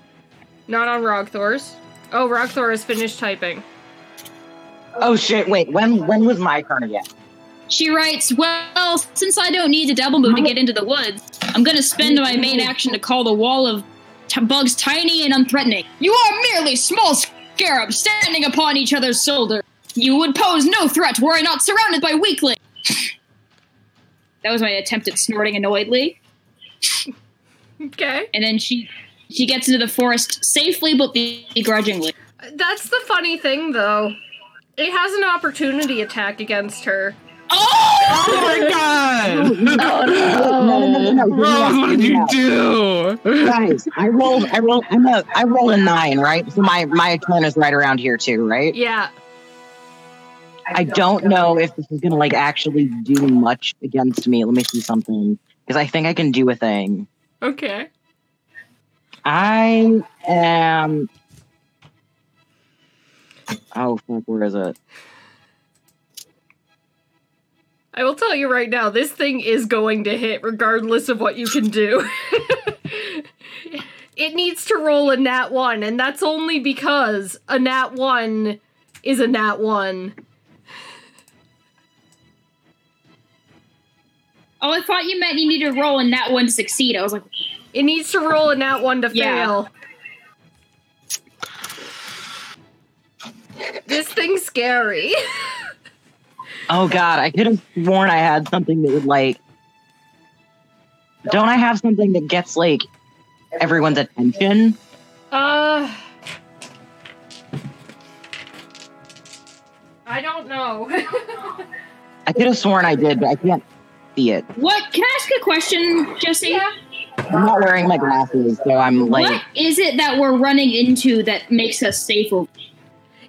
Not on Rogthor's. Oh, Rogthor has finished typing. Oh shit! Wait, when when was my turn again? She writes, Well, since I don't need to double move to get into the woods, I'm gonna spend my main action to call the wall of t- bugs tiny and unthreatening. You are merely small scarabs standing upon each other's shoulder. You would pose no threat were I not surrounded by weaklings. that was my attempt at snorting annoyedly. Okay. And then she she gets into the forest safely but begrudgingly. That's the funny thing, though. It has an opportunity attack against her. Oh! Oh my god! Oh no! No, no, no, no, no. Rose, what did you do? Guys, I rolled. I rolled. I'm a. I rolled a nine, right? So my my turn is right around here too, right? Yeah. I don't know if this is gonna like actually do much against me. Let me see something because I think I can do a thing. Okay. I am. Oh fuck! Where is it? I will tell you right now, this thing is going to hit regardless of what you can do. it needs to roll a nat 1, and that's only because a nat 1 is a nat 1. Oh, I thought you meant you need to roll a nat one to succeed. I was like, It needs to roll a nat 1 to Yeah. fail. This thing's scary. Oh god! I could have sworn I had something that would like. Don't I have something that gets like everyone's attention? Uh. I don't know. I could have sworn I did, but I can't see it. what? Can I ask a question, Jesse? yeah. I'm not wearing my glasses, so I'm like. what is it that we're running into that makes us safe? over-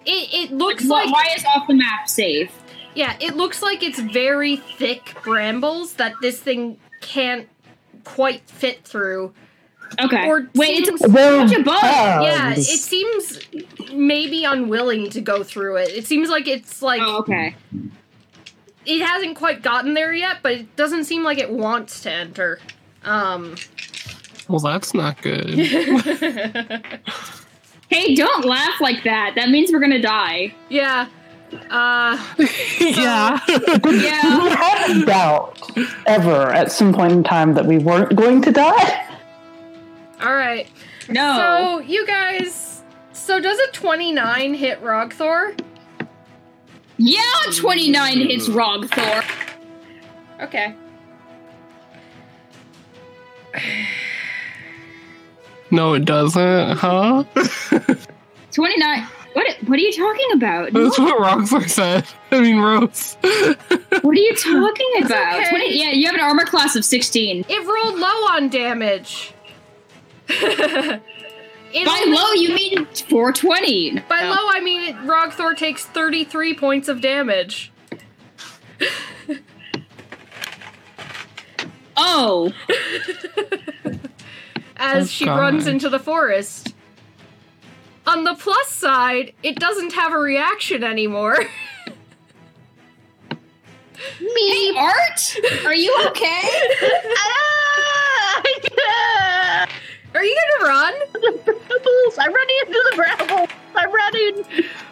It, it looks Why- like why is off the map safe? Yeah, it looks like it's very thick brambles that this thing can't quite fit through. Okay. Or Wait, seems- it's a bunch of bugs. yeah, it seems maybe unwilling to go through it. It seems like it's like Oh, okay. it hasn't quite gotten there yet, but it doesn't seem like it wants to enter. Um Well, that's not good. Hey, don't laugh like that. That means we're gonna die. yeah. Uh yeah. Yeah. We had a doubt ever at some point in time that we weren't going to die. all right. No. So, you guys so does a 29 hit Rogthor? yeah, 29 hits Rogthor. Okay. No, it doesn't, huh? 29. What? What are you talking about? That's what Roxor said. I mean, Rose. What are you talking about? okay. 20, yeah, you have an armor class of 16. It rolled low on damage. it By only- low, you mean 420. By Oh. low, I mean it, Rogthor takes 33 points of damage. Oh. as she runs into the forest. On the plus side, it doesn't have a reaction anymore. Hey, Art? Are you okay? Ah! Are you gonna run? the brambles! I'm running into the brambles! I'm running!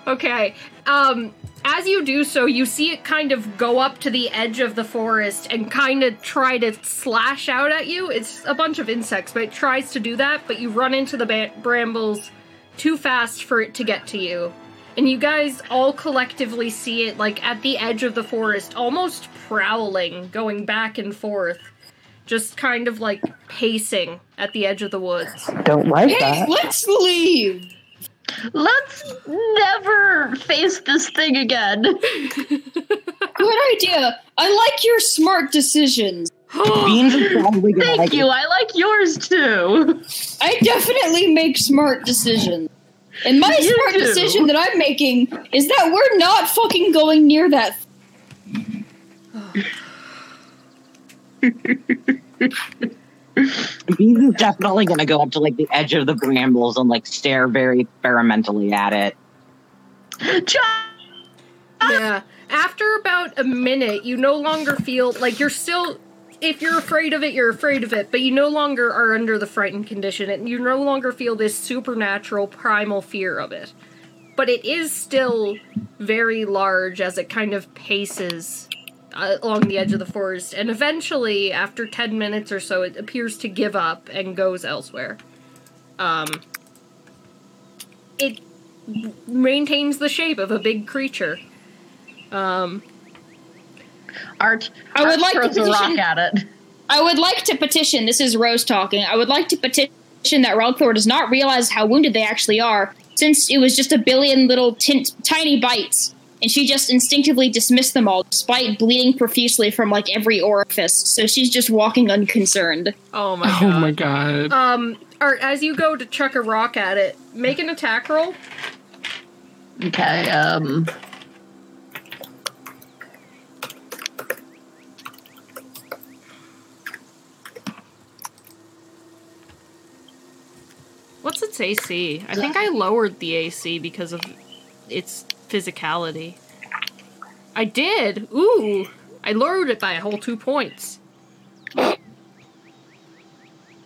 Okay. Um, as you do so, you see it kind of go up to the edge of the forest and kind of try to slash out at you. It's a bunch of insects, but it tries to do that, but you run into the ba- brambles too fast for it to get to you. And you guys all collectively see it like at the edge of the forest, almost prowling, going back and forth. Just kind of like pacing at the edge of the woods. Don't like Hey, that. let's leave. Let's never face this thing again. Good idea. I like your smart decisions. Beans is probably gonna Thank like you. I like yours too. I definitely make smart decisions. And my You smart do. decision that I'm making is that we're not fucking going near that. Beans is definitely gonna go up to like the edge of the brambles and like stare very experimentally at it. Yeah. After about a minute, you no longer feel like you're still. If you're afraid of it, you're afraid of it, but you no longer are under the frightened condition, and you no longer feel this supernatural primal fear of it. But it is still very large as it kind of paces along the edge of the forest, and eventually, after 10 minutes or so, it appears to give up and goes elsewhere. Um, it maintains the shape of a big creature. Um, Art. I would like to throws a rock petition- at it. I would like to petition. This is Rose talking. I would like to petition that Rogthor does not realize how wounded they actually are, since it was just a billion little tint, tiny bites, and she just instinctively dismissed them all, despite bleeding profusely from like every orifice. So she's just walking unconcerned. oh my god. Oh my god. Um, Art, as you go to chuck a rock at it, make an attack roll. Okay. Um. What's its AC? I think I lowered the AC because of its physicality. I did. Ooh, I lowered it by a whole two points.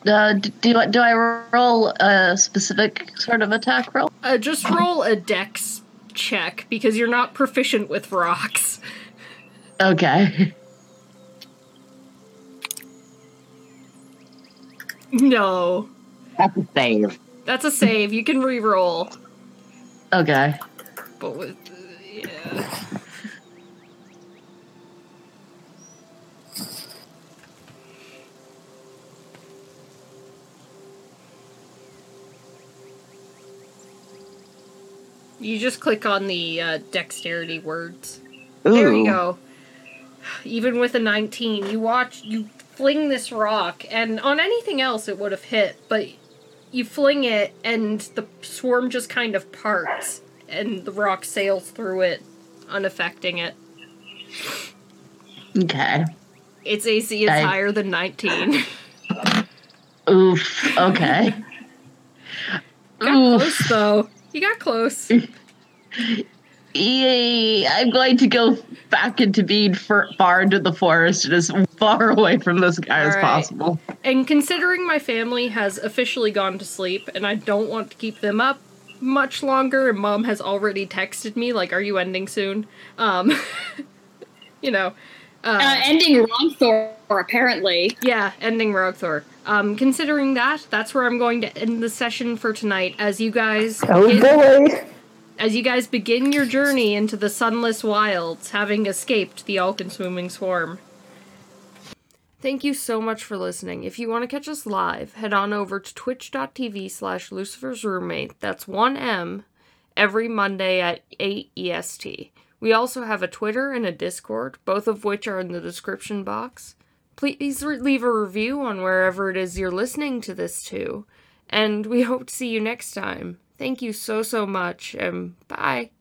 Uh, d- do I- do I roll a specific sort of attack roll? Uh, just roll a dex check because you're not proficient with rocks. Okay. No, That's a save. that's a save. You can re-roll, Okay. But with yeah. You just click on the uh, dexterity words. There you go. Even with a 19, you watch, you fling this rock, and on anything else it would have hit, but you fling it, and the swarm just kind of parts, and the rock sails through it, unaffecting it. Okay. Its AC is I- higher than 19. Oof. Okay. got Oof. close, though. You got close. Yay, I'm going to go back into being far, far into the forest and as far away from this guy as Alright. possible. And considering my family has officially gone to sleep, and I don't want to keep them up much longer, and mom has already texted me, like, are you ending soon? Um, you know, Uh, ending Rogthor, apparently. yeah, ending Rogthor. Um, considering that, that's where I'm going to end the session for tonight, as you guys Oh begin- boy. as you guys begin your journey into the sunless wilds, having escaped the all-consuming swarm. Thank you so much for listening. If you want to catch us live, head on over to twitch.tv slash Lucifer's Roommate. That's 1M every Monday at 8 EST. We also have a Twitter and a Discord, both of which are in the description box. Please re- leave a review on wherever it is you're listening to this to. And we hope to see you next time. Thank you so, so much, and bye.